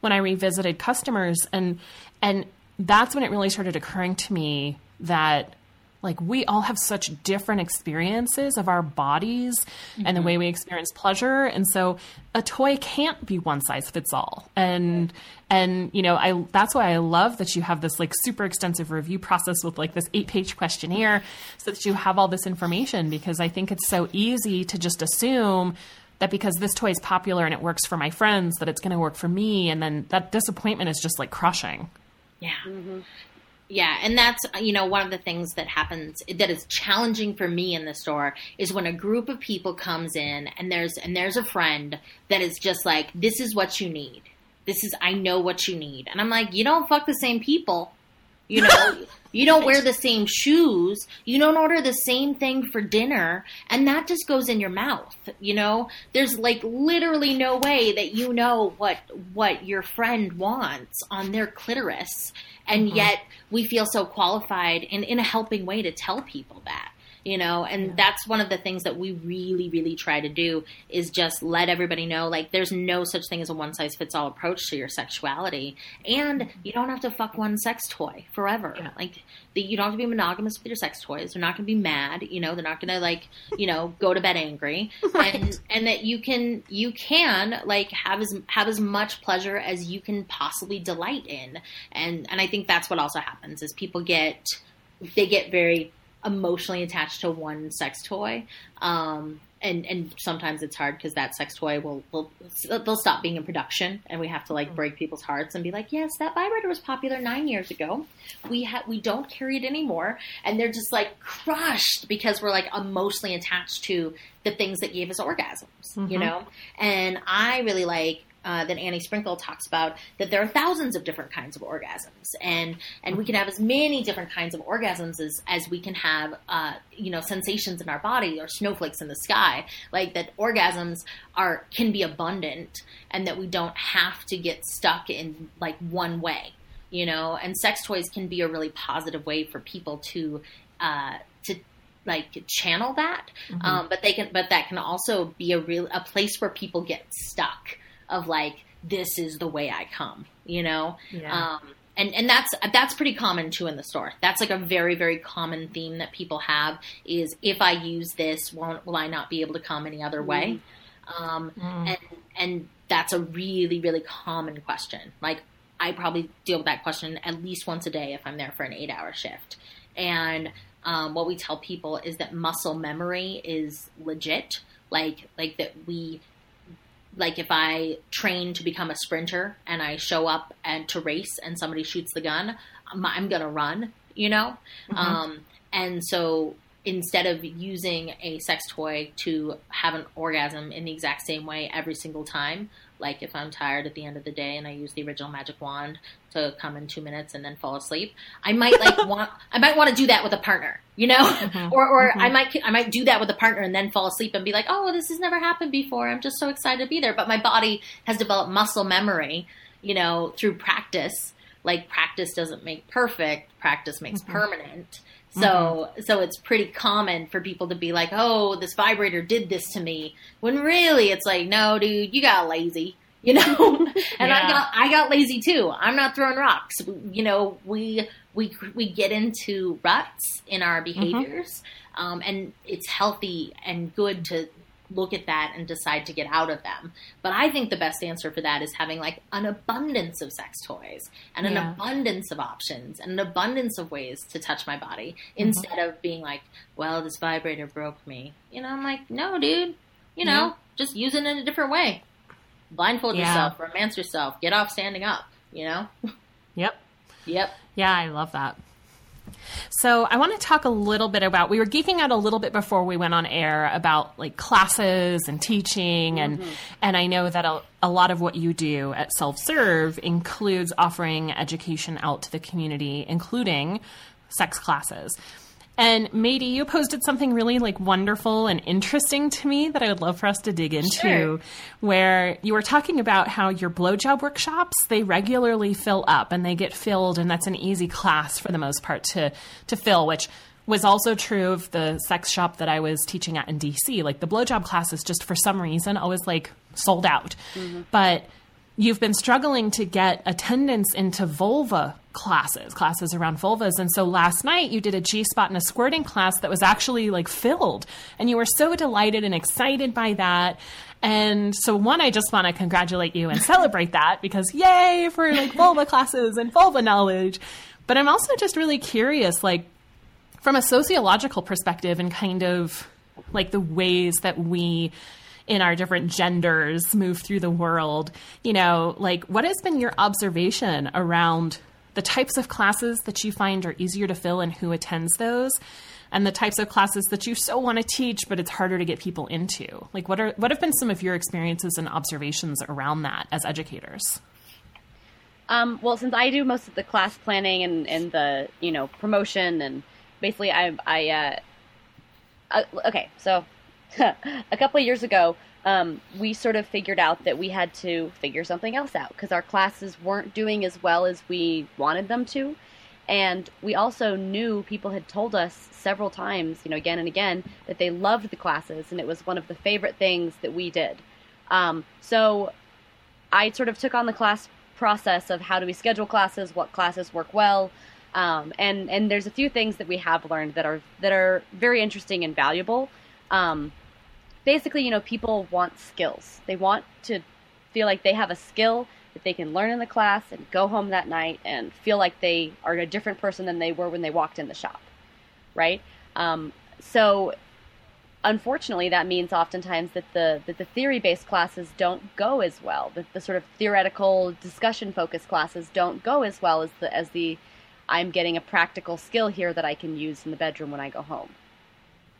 when I revisited customers, and and that's when it really started occurring to me that like we all have such different experiences of our bodies and the mm-hmm. way we experience pleasure. And so a toy can't be one size fits all. And and you know i that's why i love that you have this like super extensive review process with like this eight page questionnaire so that you have all this information because i think it's so easy to just assume that because this toy is popular and it works for my friends that it's going to work for me. And then that disappointment is just like crushing. Yeah. Mm-hmm. Yeah, and that's uh, you know one of the things that happens that is challenging for me in the store is when a group of people comes in and there's and there's a friend that is just like this is what you need. This is I know what you need. And I'm like, you don't fuck the same people. You know, you don't wear the same shoes. You don't order the same thing for dinner. And that just goes in your mouth. You know, there's like literally no way that you know what, what your friend wants on their clitoris. And uh-huh. yet we feel so qualified in, in a helping way to tell people that you know and that's one of the things that we really really try to do is just let everybody know like there's no such thing as a one size fits all approach to your sexuality. And mm-hmm. you don't have to fuck one sex toy forever. Like the, you don't have to be monogamous with your sex toys. They're not going to be mad you know they're not going to like you know go to bed angry. And and that you can you can like have as have as much pleasure as you can possibly delight in. And and i think that's what also happens is people get they get very emotionally attached to one sex toy. Um, and, and sometimes it's hard because that sex toy will, will they'll stop being in production and we have to like break people's hearts and be like yes that vibrator was popular nine years ago. We ha- we don't carry it anymore. And they're just like crushed because we're like emotionally attached to the things that gave us orgasms you know? And I really like uh, that Annie Sprinkle talks about that there are thousands of different kinds of orgasms, and and we can have as many different kinds of orgasms as as we can have, uh, you know, sensations in our body or snowflakes in the sky. Like that, orgasms are can be abundant, and that we don't have to get stuck in like one way, you know. And sex toys can be a really positive way for people to uh, to like channel that, um, but they can, but that can also be a real a place where people get stuck of like this is the way I come, you know. Yeah. Um, and and that's that's pretty common too in the store. That's like a very very common theme that people have is if I use this, won't will I not be able to come any other way? Um, And and that's a really really common question. Like I probably deal with that question at least once a day if I'm there for an eight hour shift. And um, what we tell people is that muscle memory is legit. Like like that we like if I train to become a sprinter and I show up and to race and somebody shoots the gun, I'm, I'm gonna run, you know. Um, and so instead of using a sex toy to have an orgasm in the exact same way every single time, like if I'm tired at the end of the day and I use the original magic wand to come in two minutes and then fall asleep, I might like want I might want to do that with a partner, you know, mm-hmm. or or I mm-hmm. might I might do that with a partner and then fall asleep and be like, oh, this has never happened before. I'm just so excited to be there, but my body has developed muscle memory, you know, through practice. Like practice doesn't make perfect, practice makes mm-hmm. permanent. So so it's pretty common for people to be like, "Oh, this vibrator did this to me," when really it's like, "No, dude, you got lazy." You know, and I got I got lazy too. I'm not throwing rocks. You know, we we we get into ruts in our behaviors, um, and it's healthy and good to look at that and decide to get out of them. But I think the best answer for that is having like an abundance of sex toys and an Yeah. abundance of options and an abundance of ways to touch my body mm-hmm. instead of being like, well, this vibrator broke me. You know, I'm like, no, dude, you know, just use it in a different way. Blindfold Yeah. yourself, romance yourself, get off standing up, you know? Yep. yep. Yeah, I love that. So I want to talk a little bit about we were geeking out a little bit before we went on air about like classes and teaching and mm-hmm. and I know that a, a lot of what you do at Self Serve includes offering education out to the community including sex classes. And Matie, you posted something really like wonderful and interesting to me that I would love for us to dig into, Sure. where you were talking about how your blowjob workshops they regularly fill up and they get filled, and that's an easy class for the most part to to fill, which was also true of the sex shop that I was teaching at in DC. Like the blowjob classes, just for some reason, always like sold out, mm-hmm. but you've been struggling to get attendance into vulva classes, classes around vulvas. And so last night you did a G spot and a squirting class that was actually like filled. And you were so delighted and excited by that. And so one, I just want to congratulate you and celebrate that because yay for like vulva classes and vulva knowledge. But I'm also just really curious, like from a sociological perspective and kind of like the ways that we in our different genders move through the world. You know like what has been your observation around the types of classes that you find are easier to fill and who attends those? And the types of classes that you so want to teach but it's harder to get people into? Like what are what have been some of your experiences and observations around that as educators? Um, well, since I do most of the class planning and, and the you know promotion and basically I I uh, uh, okay so a couple years ago um, we sort of figured out that we had to figure something else out because our classes weren't doing as well as we wanted them to and we also knew people had told us several times you know again and again that they loved the classes and it was one of the favorite things that we did um, so I sort of took on the class process of how do we schedule classes, what classes work well, um, and and there's a few things that we have learned that are that are very interesting and valuable. Um, basically, you know, people want skills. They want to feel like they have a skill that they can learn in the class and go home that night and feel like they are a different person than they were when they walked in the shop, right? Um, so unfortunately, that means oftentimes that the that the theory based classes don't go as well. That the sort of theoretical discussion focused classes don't go as well as the as the I'm getting a practical skill here that I can use in the bedroom when I go home.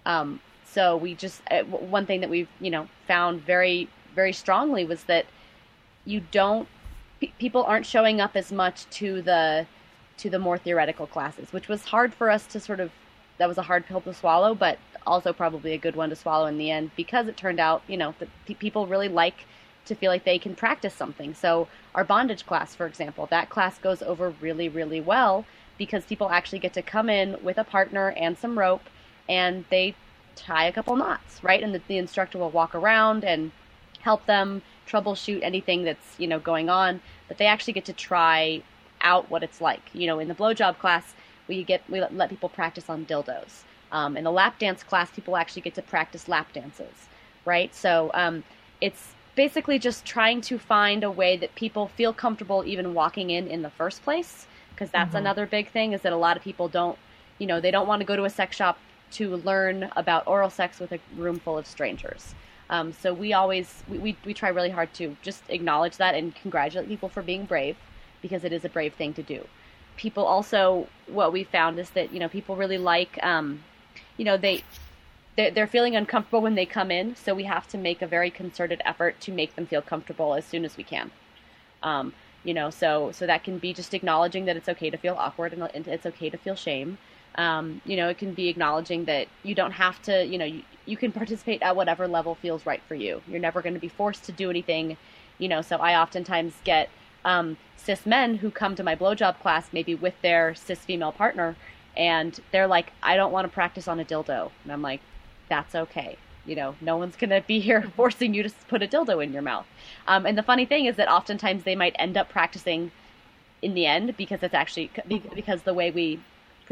Um, so we just uh, one thing that we've you know found very very strongly was that you don't pe- people aren't showing up as much to the to the more theoretical classes, which was hard for us to sort of that was a hard pill to swallow, but also probably a good one to swallow in the end because it turned out, you know, that pe- people really like to feel like they can practice something. So our bondage class, for example, that class goes over really, really well because people actually get to come in with a partner and some rope and they tie a couple knots, right? And the, the instructor will walk around and help them troubleshoot anything that's, you know, going on, but they actually get to try out what it's like. You know, in the blowjob class, we get we let, let people practice on dildos. Um, in the lap dance class, people actually get to practice lap dances, right? So um, it's basically just trying to find a way that people feel comfortable even walking in in the first place, because that's another big thing is that a lot of people don't, you know, they don't want to go to a sex shop to learn about oral sex with a room full of strangers. Um, so we always we, we, we try really hard to just acknowledge that and congratulate people for being brave because it is a brave thing to do. people also what we found is that you know people really like um, you know they they're, they're feeling uncomfortable when they come in, so we have to make a very concerted effort to make them feel comfortable as soon as we can. Um, you know, so so that can be just acknowledging that it's okay to feel awkward and it's okay to feel shame. Um, you know, it can be acknowledging that you don't have to, you know, you, you can participate at whatever level feels right for you. You're never going to be forced to do anything, you know. So I oftentimes get um, cis men who come to my blowjob class, maybe with their cis female partner, and they're like, I don't want to practice on a dildo. And I'm like, that's okay. You know, no one's going to be here forcing you to put a dildo in your mouth. Um, and the funny thing is that oftentimes they might end up practicing in the end because it's actually because the way we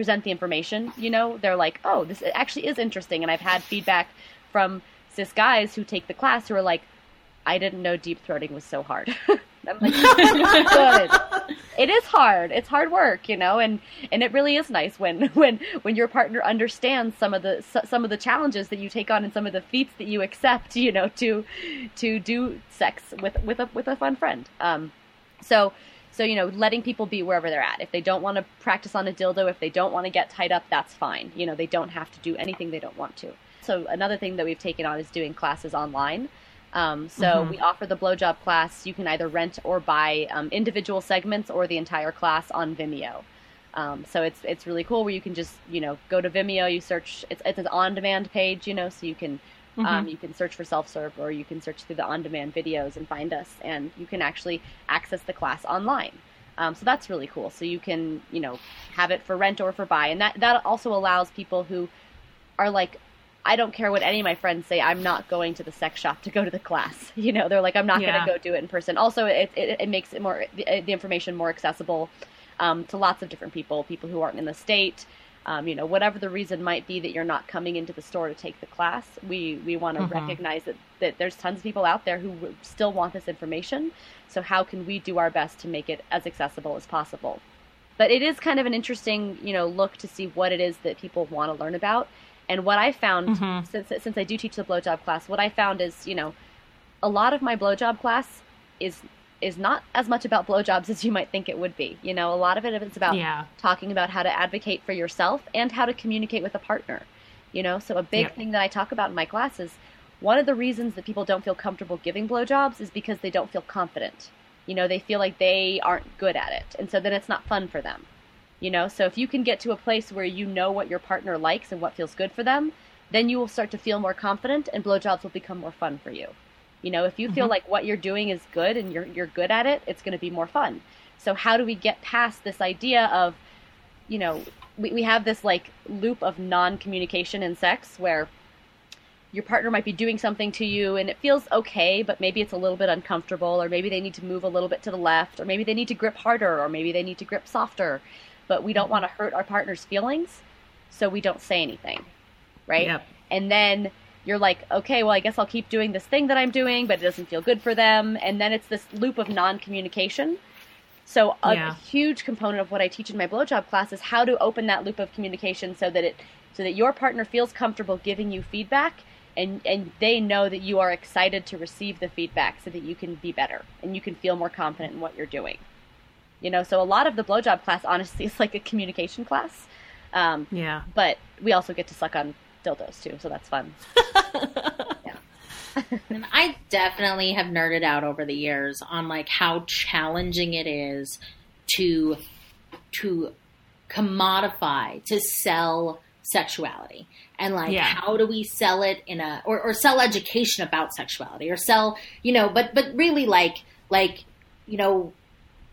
present the information, you know, they're like, oh, this actually is interesting. And I've had feedback from cis guys who take the class who are like, I didn't know deep throating was so hard. I'm like, good. It is hard. It's hard work, you know, and and it really is nice when when when your partner understands some of the some of the challenges that you take on and some of the feats that you accept, you know, to to do sex with with a with a fun friend. Um, so so you know, letting people be wherever they're at. If they don't want to practice on a dildo, if they don't want to get tied up, that's fine. You know, they don't have to do anything they don't want to. So another thing that we've taken on is doing classes online. Um, so mm-hmm. we offer the blowjob class. You can either rent or buy um, individual segments or the entire class on Vimeo. Um, so it's it's really cool where you can just you know go to Vimeo. You search it's it's an on demand page, you know, so you can um, mm-hmm. you can search for self serve or you can search through the on demand videos and find us, and you can actually access the class online. Um, so that's really cool. So you can you know have it for rent or for buy, and that that also allows people who are like I don't care what any of my friends say. I'm not going to the sex shop to go to the class. You know, they're like, I'm not yeah. going to go do it in person. Also, it, it, it makes it more the, the information more accessible um, to lots of different people, people who aren't in the state. Um, you know, whatever the reason might be that you're not coming into the store to take the class, we we want to mm-hmm. recognize that that there's tons of people out there who still want this information. So how can we do our best to make it as accessible as possible? But it is kind of an interesting, you know, look to see what it is that people want to learn about and what I found mm-hmm. since since I do teach the blowjob class, what I found is you know, a lot of my blowjob class is is not as much about blowjobs as you might think it would be. You know, a lot of it is about yeah. talking about how to advocate for yourself and how to communicate with a partner. You know, so a big yep. thing that I talk about in my classes, one of the reasons that people don't feel comfortable giving blowjobs is because they don't feel confident. You know, they feel like they aren't good at it, and so then it's not fun for them. You know, so if you can get to a place where you know what your partner likes and what feels good for them, then you will start to feel more confident and blowjobs will become more fun for you. You know, if you mm-hmm. feel like what you're doing is good and you're you're good at it, it's going to be more fun. So how do we get past this idea of, you know, we, we have this like loop of non-communication in sex where your partner might be doing something to you and it feels okay, but maybe it's a little bit uncomfortable, or maybe they need to move a little bit to the left, or maybe they need to grip harder, or maybe they need to grip softer but we don't want to hurt our partner's feelings, so we don't say anything, right? Yep. And then you're like, okay, well, I guess I'll keep doing this thing that I'm doing, but it doesn't feel good for them. And then it's this loop of non communication. So, a yeah. huge component of what I teach in my blowjob class is how to open that loop of communication so that it so that your partner feels comfortable giving you feedback and and they know that you are excited to receive the feedback so that you can be better and you can feel more confident in what you're doing. You know, so a lot of the blowjob class, honestly, is like a communication class. Um, yeah. But we also get to suck on dildos too, so that's fun. yeah. and I definitely have nerded out over the years on like how challenging it is to to commodify to sell sexuality and like yeah. how do we sell it in a or, or sell education about sexuality or sell you know but but really like like you know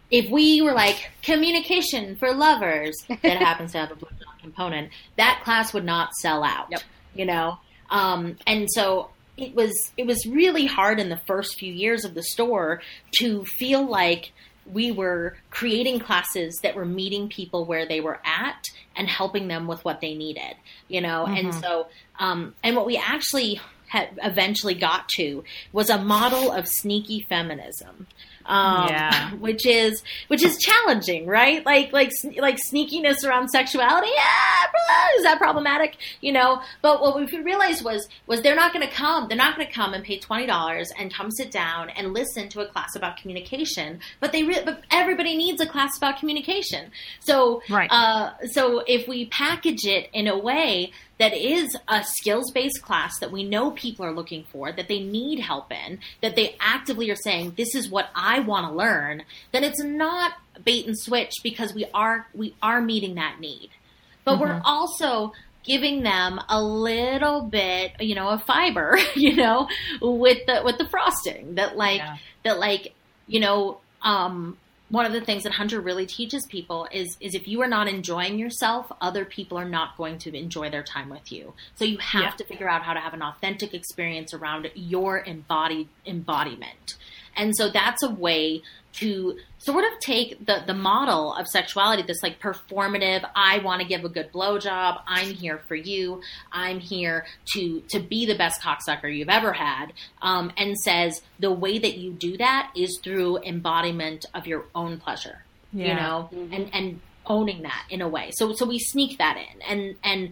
if we were like communication for lovers that happens to have a component, that class would not sell out. Yep. You know, um, and so it was it was really hard in the first few years of the store to feel like we were creating classes that were meeting people where they were at and helping them with what they needed. You know, mm-hmm. and so um, and what we actually had eventually got to was a model of sneaky feminism um, Yeah. which is which is challenging, right? Like like like sneakiness around sexuality. Yeah, is that problematic? You know. But what we realized was was they're not going to come. They're not going to come and pay twenty dollars and come sit down and listen to a class about communication. But they re- but everybody needs a class about communication. So Right. uh, so if we package it in a way that is a skills based class that we know people are looking for, that they need help in, that they actively are saying, this is what I want to learn, then it's not bait and switch because we are, we are meeting that need. But we're also giving them a little bit, you know, of fiber, you know, with the, with the frosting that like, Yeah. that like, you know, um, one of the things that Hunter really teaches people is is if you are not enjoying yourself, other people are not going to enjoy their time with you. So you have Yeah. to figure out how to have an authentic experience around your embodied embodiment. And so that's a way to sort of take the, the model of sexuality, this like performative, I want to give a good blowjob, I'm here for you, I'm here to to be the best cocksucker you've ever had, um, and says the way that you do that is through embodiment of your own pleasure. You Yeah. know, and and owning that in a way. So so we sneak that in and and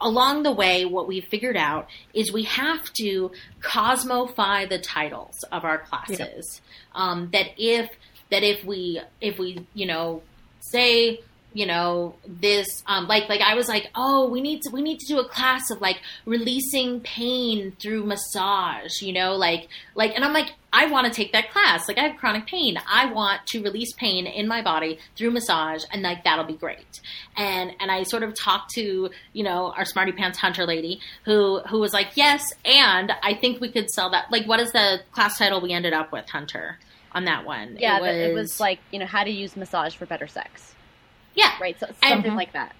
along the way, what we've figured out is we have to cosmofy the titles of our classes. Um, that if that if we if we you know say you know this um, like like I was like oh we need to we need to do a class of like releasing pain through massage you know like like and I'm like I want to take that class. Like I have chronic pain. I want to release pain in my body through massage and like that'll be great. And and I sort of talked to you know our smarty pants hunter lady who who was like yes and I think we could sell that. Like what is the class title we ended up with Hunter on that one Yeah, it was, it was like you know how to use massage for better sex, yeah right? So And- something like that.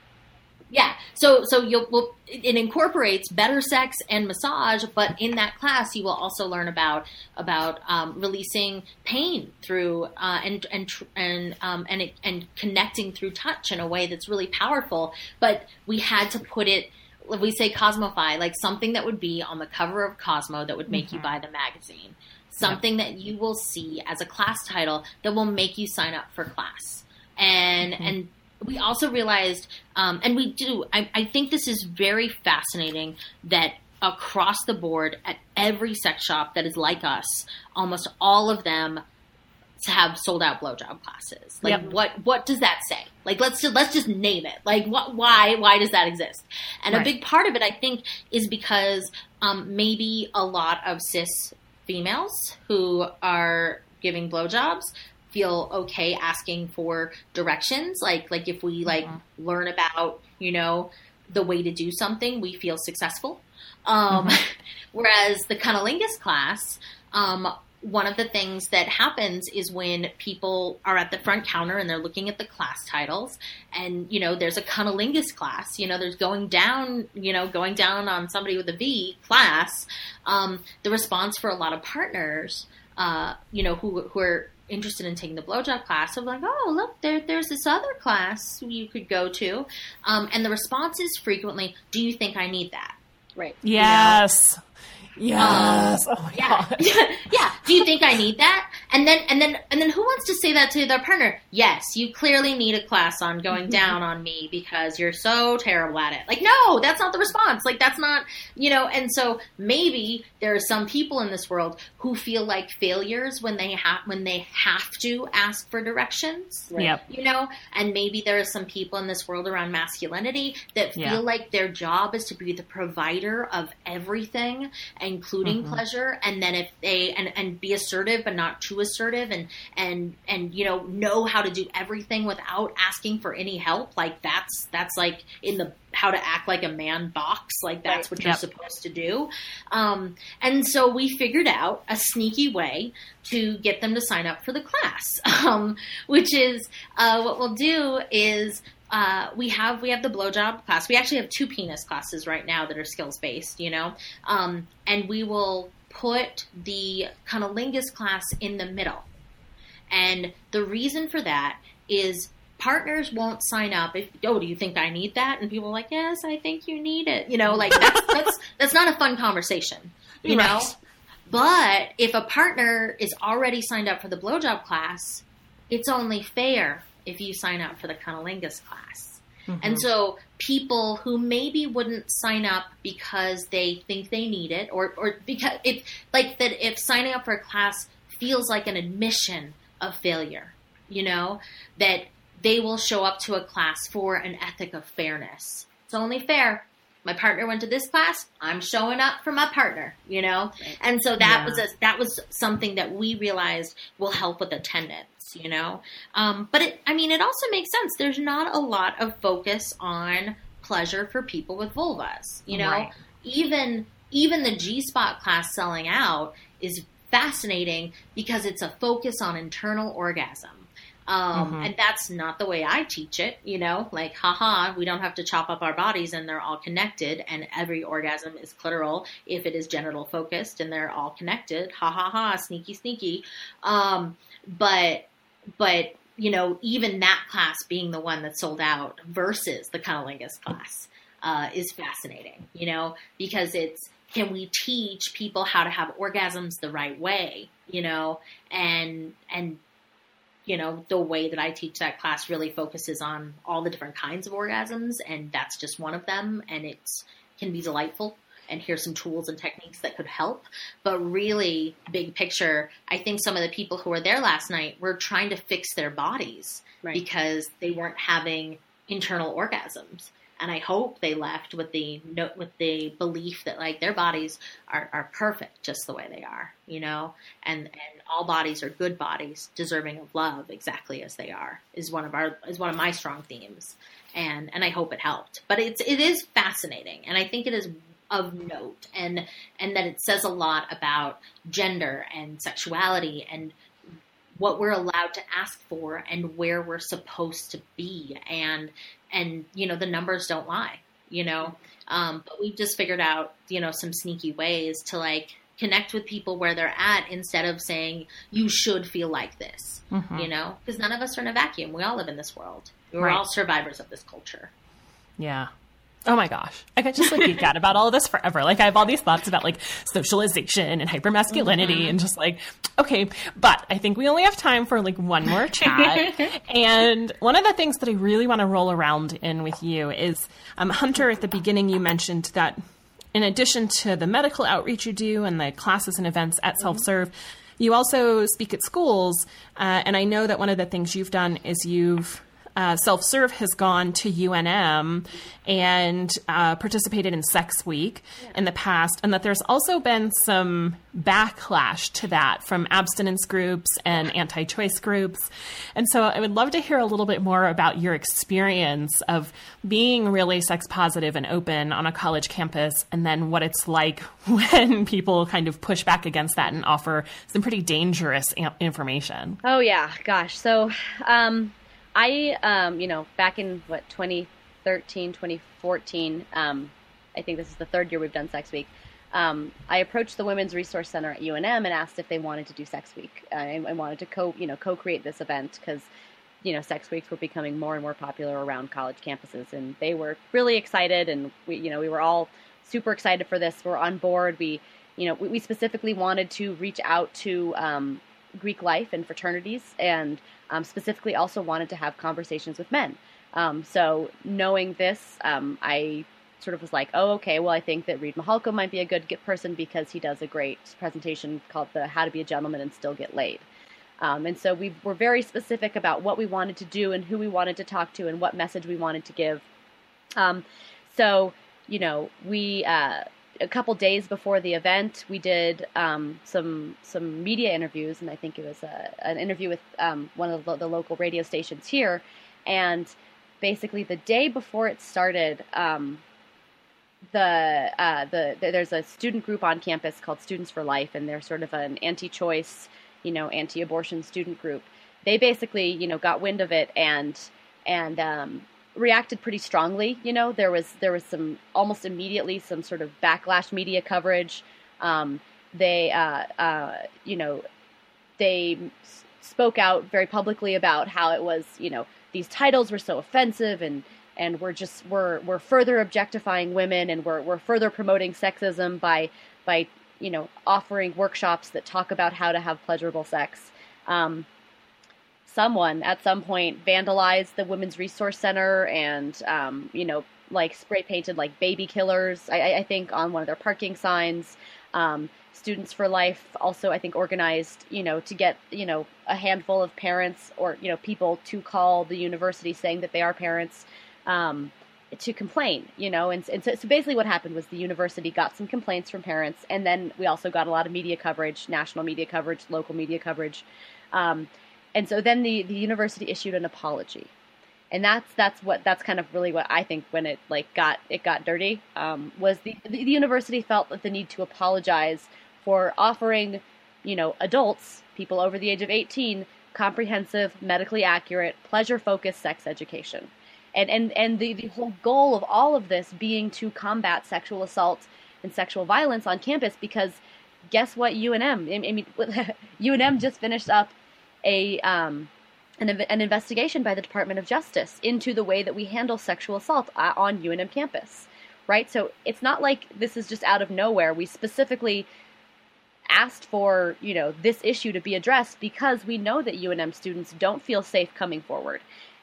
Yeah. So so you'll well, it incorporates better sex and massage, but in that class you will also learn about about um, releasing pain through uh, and and and um, and it, and connecting through touch in a way that's really powerful. But we had to put it. We say Cosmofy, like something that would be on the cover of Cosmo that would make you buy the magazine. Something that you will see as a class title that will make you sign up for class. And and we also realized, um, and we do, I, I think this is very fascinating that across the board at every sex shop that is like us, almost all of them have sold out blowjob classes. Like Yep. what what does that say? Like let's just, let's just name it. Like what why why does that exist? And a big part of it I think is because um, maybe a lot of cis females who are giving blowjobs feel okay asking for directions. Like like if we like learn about you know the way to do something we feel successful. Um, whereas the cunnilingus class um, one of the things that happens is when people are at the front counter and they're looking at the class titles and you know there's a cunnilingus class you know there's going down you know going down on somebody with a v class um, the response for a lot of partners uh, you know who, who are interested in taking the blowjob class of like oh look there there's this other class you could go to um, and the response is frequently do you think i need that Right. Yes. Yes. Um, oh my yeah god. yeah do you think i need that and then and then and then who wants to say that to their partner yes you clearly need a class on going mm-hmm. down on me because you're so terrible at it like no that's not the response like that's not you know and so maybe there are some people in this world who feel like failures when they have when they have to ask for directions Right. Yep. you know and maybe there are some people in this world around masculinity that feel Yeah. like their job is to be the provider of everything including pleasure and then if they and, and be assertive but not too assertive and and and you know know how to do everything without asking for any help like that's that's like in the how to act like a man box like that's Right. what you're Yep. supposed to do um, and so we figured out a sneaky way to get them to sign up for the class um, which is uh, what we'll do is uh, we have we have the blowjob class. We actually have two penis classes right now that are skills based, you know, um, and we will put the cunnilingus class in the middle. And the reason for that is partners won't sign up if oh do you think I need that? And people are like yes I think you need it. You know like that's that's that's not a fun conversation. You know But if a partner is already signed up for the blowjob class, it's only fair if you sign up for the cunnilingus class. Mm-hmm. And so people who maybe wouldn't sign up because they think they need it or, or because if like that if signing up for a class feels like an admission of failure, you know, that they will show up to a class for an ethic of fairness. It's only fair. My partner went to this class. I'm showing up for my partner, you know, and so that Yeah. was a, that was something that we realized will help with attendance, you know. Um, but it, I mean, it also makes sense. There's not a lot of focus on pleasure for people with vulvas, you know. Right. Even even the G spot class selling out is fascinating because it's a focus on internal orgasm. Um, Mhm. And that's not the way I teach it, you know, like, haha, we don't have to chop up our bodies and they're all connected and every orgasm is clitoral if it is genital focused and they're all connected. Ha ha ha, sneaky, sneaky. Um, but, but, you know, even that class being the one that sold out versus the cunnilingus class uh, is fascinating, you know, because it's, can we teach people how to have orgasms the right way, you know, and, and, you know, the way that I teach that class really focuses on all the different kinds of orgasms, and that's just one of them, and it's can be delightful. And here's some tools and techniques that could help. But really, big picture, I think some of the people who were there last night were trying to fix their bodies Right. because they weren't having internal orgasms. And I hope they left with the note with the belief that like their bodies are, are perfect just the way they are, you know, and and all bodies are good bodies, deserving of love exactly as they are is one of our is one of my strong themes, and and I hope it helped. But it's it is fascinating, and I think it is of note, and and that it says a lot about gender and sexuality and what we're allowed to ask for and where we're supposed to be and and you know the numbers don't lie you know um, but we've just figured out you know some sneaky ways to like connect with people where they're at instead of saying you should feel like this Mhm. you know because none of us are in a vacuum we all live in this world we're Right. all survivors of this culture Yeah. Oh my gosh. I could just like geek out about all of this forever. Like I have all these thoughts about like socialization and hypermasculinity and just like, okay, but I think we only have time for like one more chat. and one of the things that I really want to roll around in with you is um, Hunter, at the beginning, you mentioned that in addition to the medical outreach you do and the classes and events at Self Serve, you also speak at schools. Uh, and I know that one of the things you've done is you've uh, Self Serve has gone to UNM and uh, participated in Sex Week in the past, and that there's also been some backlash to that from abstinence groups and anti choice groups. And so I would love to hear a little bit more about your experience of being really sex positive and open on a college campus, and then what it's like when people kind of push back against that and offer some pretty dangerous information. Oh yeah, gosh. So, um, I, um, you know, back in what 2013, 2014, um, I think this is the third year we've done Sex Week. Um, I approached the Women's Resource Center at UNM and asked if they wanted to do Sex Week. I, I wanted to co, you know, co-create this event because, you know, Sex Weeks were becoming more and more popular around college campuses, and they were really excited, and we, you know, we were all super excited for this. We're on board. We, you know, we, we specifically wanted to reach out to um, Greek life and fraternities, and um, specifically also wanted to have conversations with men. Um, so knowing this, um, I sort of was like, oh, okay, well, I think that Reid Mihalko might be a good person because he does a great presentation called the How to Be a Gentleman and Still Get Laid. Um, and so we were very specific about what we wanted to do and who we wanted to talk to and what message we wanted to give. Um, so, you know, we uh, a couple days before the event, we did um, some some media interviews, and I think it was a, an interview with um, one of the, the local radio stations here. And basically, the day before it started, um, the, uh, the the there's a student group on campus called Students for Life, and they're sort of an anti-choice, you know, anti-abortion student group. They basically, you know, got wind of it and and um, reacted pretty strongly. You know, there was there was some almost immediately some sort of backlash media coverage. Um, they, uh, uh, you know, they spoke out very publicly about how it was, you know, these titles were so offensive and and we're just we're we're further objectifying women and we're we're further promoting sexism by by you know, offering workshops that talk about how to have pleasurable sex. Um, someone at some point vandalized the Women's Resource Center and, um, you know, like spray painted like baby killers, I, I think, on one of their parking signs. Um, Students for Life also, I think, organized, you know, to get, you know, a handful of parents or, you know, people to call the university saying that they are parents um, to complain, you know. And, and so, so basically what happened was the university got some complaints from parents, and then we also got a lot of media coverage, national media coverage, local media coverage. Um, and so then the, the university issued an apology. And that's that's what that's kind of really what I think when it like got it got dirty um, was the, the, university felt that the need to apologize for offering you know adults people over the age of 18 comprehensive medically accurate pleasure focused sex education. And and and the, the whole goal of all of this being to combat sexual assault and sexual violence on campus because guess what UNM I mean UNM just finished up a um, an, an investigation by the Department of Justice into the way that we handle sexual assault uh, on UNM campus, right? So it's not like this is just out of nowhere. We specifically asked for, you know, this issue to be addressed because we know that UNM students don't feel safe coming forward.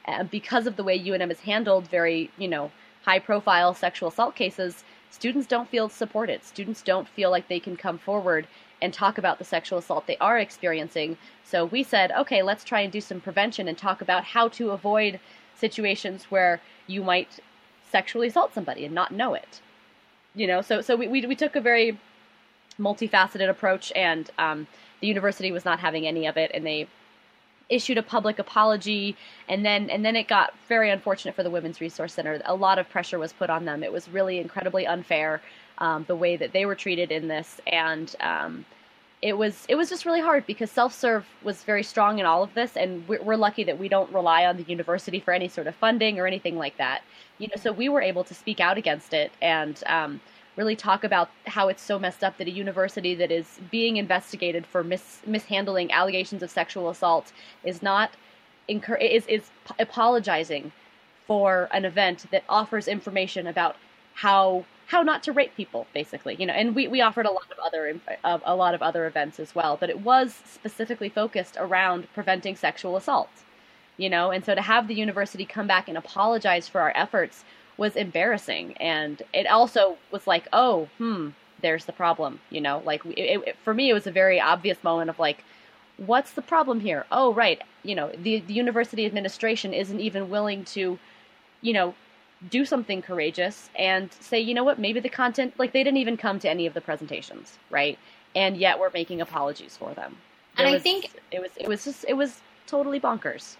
Uh, because of the way UNM has handled very, you know, high profile sexual assault cases, students don't feel supported. Students don't feel like they can come forward and talk about the sexual assault they are experiencing. So we said, okay, let's try and do some prevention and talk about how to avoid situations where you might sexually assault somebody and not know it. You know, so so we we, we took a very multifaceted approach, and um, the university was not having any of it, and they issued a public apology and then and then it got very unfortunate for the women's resource center a lot of pressure was put on them it was really incredibly unfair um, the way that they were treated in this, and um, it was it was just really hard because self serve was very strong in all of this, and we're, we're, lucky that we don't rely on the university for any sort of funding or anything like that. You know, so we were able to speak out against it and. Um, really talk about how it's so messed up that a university that is being investigated for mis- mishandling allegations of sexual assault is not incur- is is apologizing for an event that offers information about how how not to rape people, basically. You know, and we, we offered a lot of other a lot of other events as well, but it was specifically focused around preventing sexual assault. You know, and so to have the university come back and apologize for our efforts was embarrassing, and it also was like, oh, hmm, there's the problem. You know, like it, it, for me, it was a very obvious moment of like, what's the problem here? Oh, right. You know, the the university administration isn't even willing to, you know, do something courageous and say, you know what, maybe the content, like they didn't even come to any of the presentations, right? And yet we're making apologies for them. and I was, think it was, it was just, it was totally bonkers.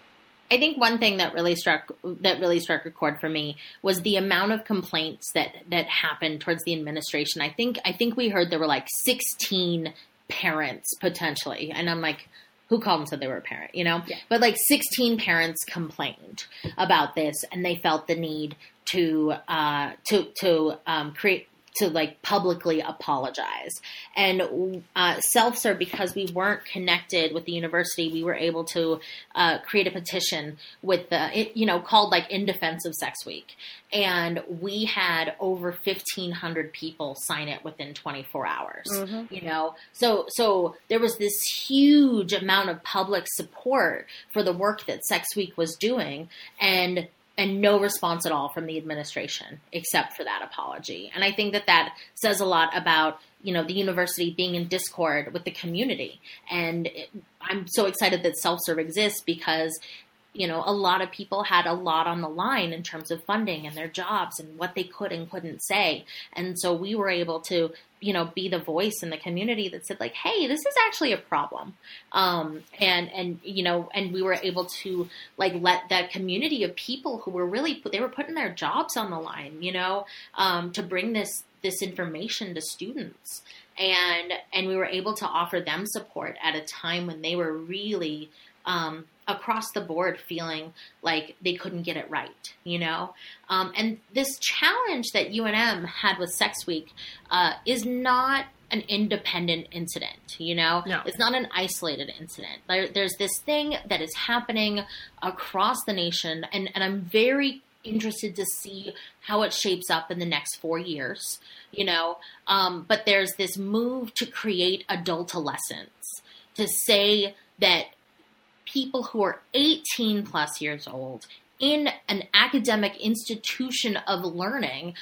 I think one thing that really struck that really struck a chord for me was the amount of complaints that that happened towards the administration. I think I think we heard there were like 16 parents potentially, and I'm like, who called and said they were a parent, you know? Yeah. But like 16 parents complained about this and they felt the need to, uh, to, to, um, create, to like publicly apologize. And uh, self-serve because we weren't connected with the university we were able to uh, create a petition with the you know called like in defense of sex week. And we had over 1500 people sign it within 24 hours Mm-hmm. you know? So so there was this huge amount of public support for the work that sex week was doing. And and no response at all from the administration except for that apology. And i think that that says a lot about you know the university being in discord with the community. And it, i'm so excited that self-serve exists because you know, a lot of people had a lot on the line in terms of funding and their jobs and what they could and couldn't say. And so we were able to, you know, be the voice in the community that said like, Hey, this is actually a problem. Um, and, and, you know, and we were able to like let that community of people who were really, they were putting their jobs on the line, you know, um, to bring this, this information to students. And, and we were able to offer them support at a time when they were really, um, across the board feeling like they couldn't get it right, you know? Um, and this challenge that UNM had with Sex Week uh, is not an independent incident, you know? No. It's not an isolated incident. There, there's this thing that is happening across the nation, and, and I'm very interested to see how it shapes up in the next four years, you know. Um, but there's this move to create adultolescence, to say that people who are 18 plus years old in an academic institution of learning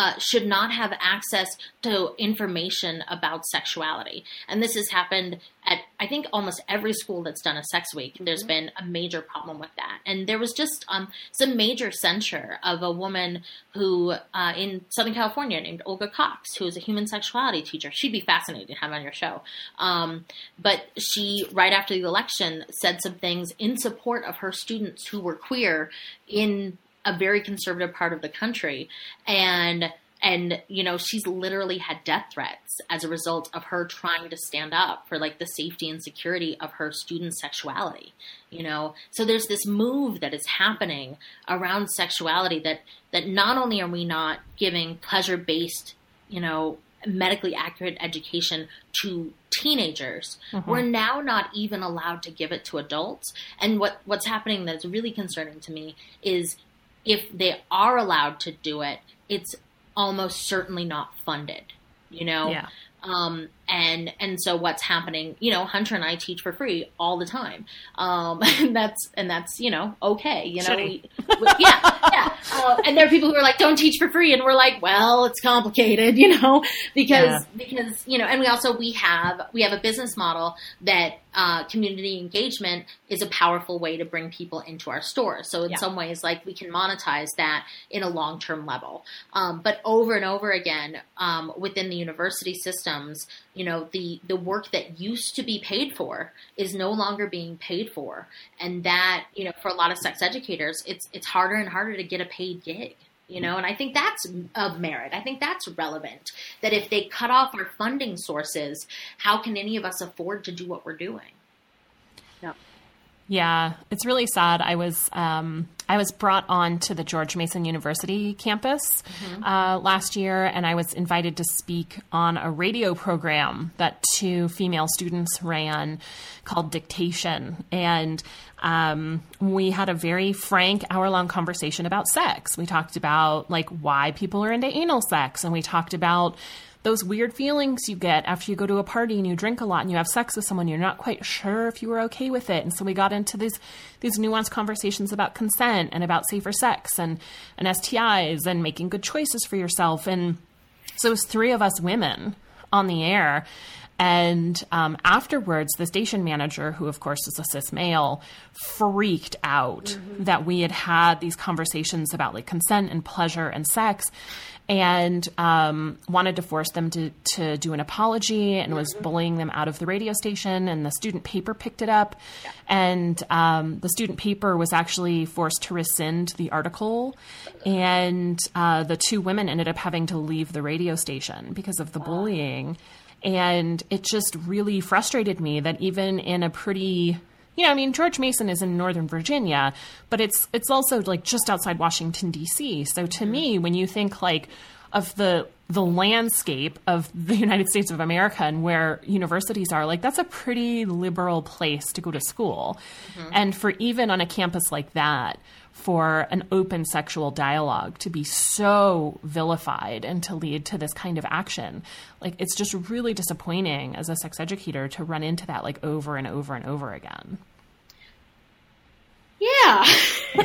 uh, should not have access to information about sexuality. And this has happened at, I think, almost every school that's done a sex week. Mm-hmm. There's been a major problem with that. And there was just um, some major censure of a woman who, uh, in Southern California, named Olga Cox, who is a human sexuality teacher. She'd be fascinating to have on your show. Um, but she, right after the election, said some things in support of her students who were queer in a very conservative part of the country and and you know she's literally had death threats as a result of her trying to stand up for like the safety and security of her student sexuality you know so there's this move that is happening around sexuality that that not only are we not giving pleasure based you know medically accurate education to teenagers. Mm-hmm. We're now not even allowed to give it to adults. And what what's happening that's really concerning to me is if they are allowed to do it, it's almost certainly not funded. You know, yeah. Um, and and so what's happening? You know, Hunter and I teach for free all the time. Um, and that's and that's you know okay. You know, we, we, yeah, yeah. Uh, and there are people who are like, don't teach for free, and we're like, well, it's complicated, you know, because yeah. because you know, and we also we have we have a business model that uh, community engagement is a powerful way to bring people into our stores. So in yeah. some ways, like we can monetize that in a long term level. Um, but over and over again um, within the university systems, you know, the the work that used to be paid for is no longer being paid for, and that you know, for a lot of sex educators, it's it's harder and harder to get a paid gig you know? And i think that's of merit. I think that's relevant that if they cut off our funding sources how can any of us afford to do what we're doing yeah it's really sad i was um, I was brought on to the George Mason University campus mm-hmm. uh, last year, and I was invited to speak on a radio program that two female students ran called Dictation. And um, we had a very frank hour long conversation about sex. We talked about like why people are into anal sex, and we talked about those weird feelings you get after you go to a party and you drink a lot and you have sex with someone you're not quite sure if you were okay with it. And so we got into these these nuanced conversations about consent and about safer sex and and STIs and making good choices for yourself. And so it was three of us women on the air. And um, afterwards, the station manager, who of course is a cis male, freaked out mm-hmm. that we had had these conversations about like consent and pleasure and sex and um, wanted to force them to, to do an apology and was mm-hmm. bullying them out of the radio station. And the student paper picked it up. And um, the student paper was actually forced to rescind the article. And uh, the two women ended up having to leave the radio station because of the bullying. And it just really frustrated me that even in a pretty you know, I mean, George Mason is in Northern Virginia, but it's it's also like just outside Washington D.C. So to mm-hmm. me, when you think like of the the landscape of the United States of America and where universities are, like that's a pretty liberal place to go to school. Mm-hmm. And for even on a campus like that, for an open sexual dialogue to be so vilified and to lead to this kind of action. Like it's just really disappointing as a sex educator to run into that like over and over and over again. Yeah.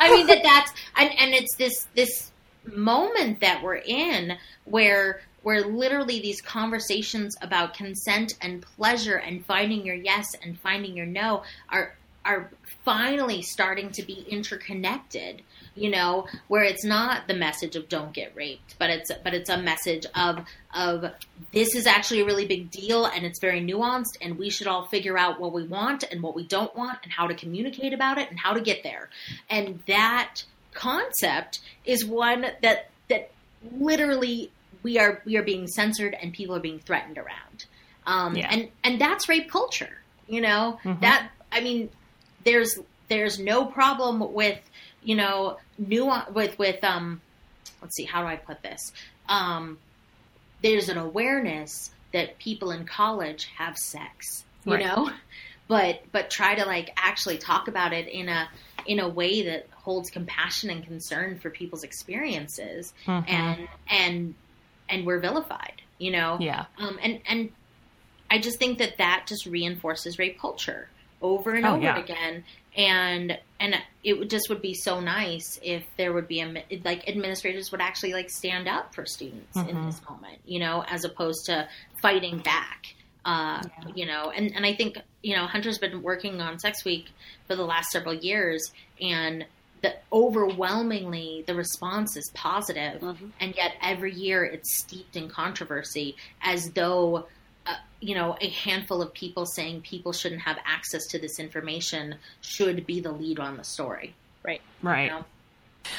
I mean that that's and, and it's this this moment that we're in where where literally these conversations about consent and pleasure and finding your yes and finding your no are are finally starting to be interconnected you know where it's not the message of don't get raped but it's but it's a message of of this is actually a really big deal and it's very nuanced and we should all figure out what we want and what we don't want and how to communicate about it and how to get there. And that concept is one that that literally we are we are being censored and people are being threatened around um, yeah. and and that's rape culture you know mm-hmm. that i mean there's there's no problem with you know nuance with with um let's see how do I put this um there's an awareness that people in college have sex you right. know but but try to like actually talk about it in a in a way that holds compassion and concern for people's experiences Mhm. and and and we're vilified you know Yeah. um, and and I just think that that just reinforces rape culture over and Oh, over yeah. again. And and it would just would be so nice if there would be a like administrators would actually like stand up for students in Mhm. this moment, you know, as opposed to fighting back. Uh, you know, and and I think you know Hunter's been working on Sex Week for the last several years, and the overwhelmingly the response is positive, Mhm. and yet every year it's steeped in controversy as though uh, you know a handful of people saying people shouldn't have access to this information should be the lead on the story Right. Right. you know?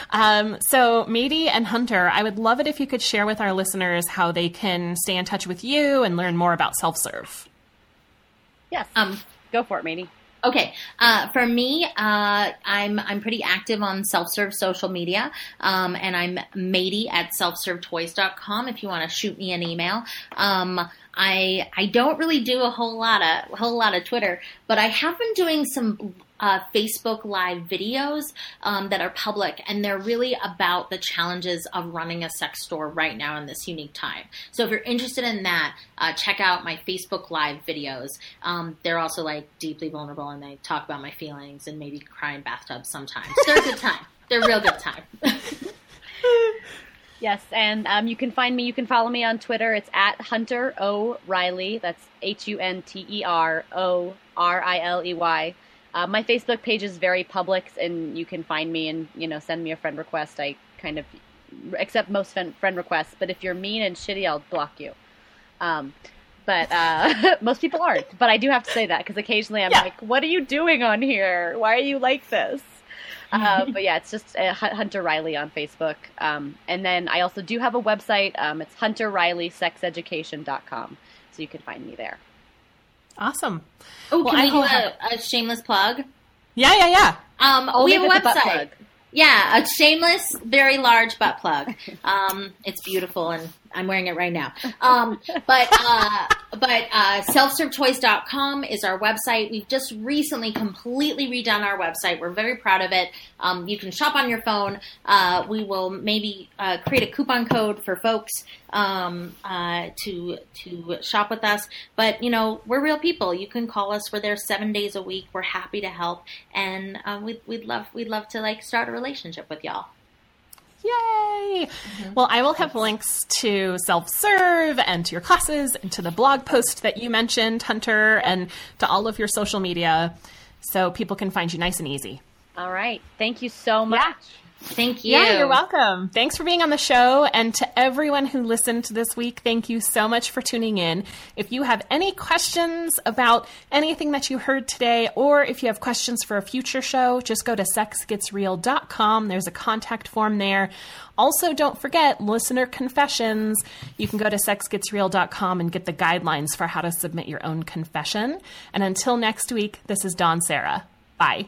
Um, so, Matie and Hunter, I would love it if you could share with our listeners how they can stay in touch with you and learn more about self serve. Yes. um Go for it, Matie. Okay, uh, for me, uh, I'm I'm pretty active on self-serve social media, um, and I'm matie at selfservetoys.com if you want to shoot me an email. Um, I I don't really do a whole lot of a whole lot of Twitter, but I have been doing some uh, Facebook Live videos um, that are public, and they're really about the challenges of running a sex store right now in this unique time. So if you're interested in that, uh, check out my Facebook Live videos. Um, they're also like deeply vulnerable, and they talk about my feelings and maybe cry in bathtubs sometimes. They're a good time. They're a real good time. Yes, and um, you can find me. You can follow me on Twitter. It's at Hunter O Riley. That's H U N T E R O R I L E Y. Uh, my Facebook page is very public, and you can find me and you know send me a friend request. I kind of accept most friend friend requests, but if you're mean and shitty, I'll block you. Um, but uh, most people aren't. But I do have to say that because occasionally I'm Yeah. like, "What are you doing on here? Why are you like this?" uh, but yeah, it's just uh, Hunter Riley on Facebook. Um, and then I also do have a website. Um, it's hunterrileysexeducation.com. So you can find me there. Awesome. Oh, Well, can I do a, a shameless plug? Yeah, yeah, yeah. Um, we have a with the butt website. Yeah, a shameless, very large butt plug. Um, it's beautiful, and I'm wearing it right now. Um, but uh, but uh, selfservetoys.com is our website. We've just recently completely redone our website. We're very proud of it. Um, you can shop on your phone. Uh, we will maybe uh, create a coupon code for folks um, uh, to to shop with us. But you know, we're real people. You can call us. We're there seven days a week. We're happy to help, and uh, we'd we'd love we'd love to like start a relationship with y'all. Yay! Mm-hmm. Well, I will have links to self serve and to your classes and to the blog post that you mentioned, Hunter, and to all of your social media so people can find you nice and easy. All right. Thank you so much. Thank you. Yeah, you're welcome. Thanks for being on the show. And to everyone who listened this week, thank you so much for tuning in. If you have any questions about anything that you heard today, or if you have questions for a future show, just go to sexgetsreal.com. There's a contact form there. Also, don't forget listener confessions. You can go to sexgetsreal.com and get the guidelines for how to submit your own confession. And until next week, this is Dawn Serra. Bye.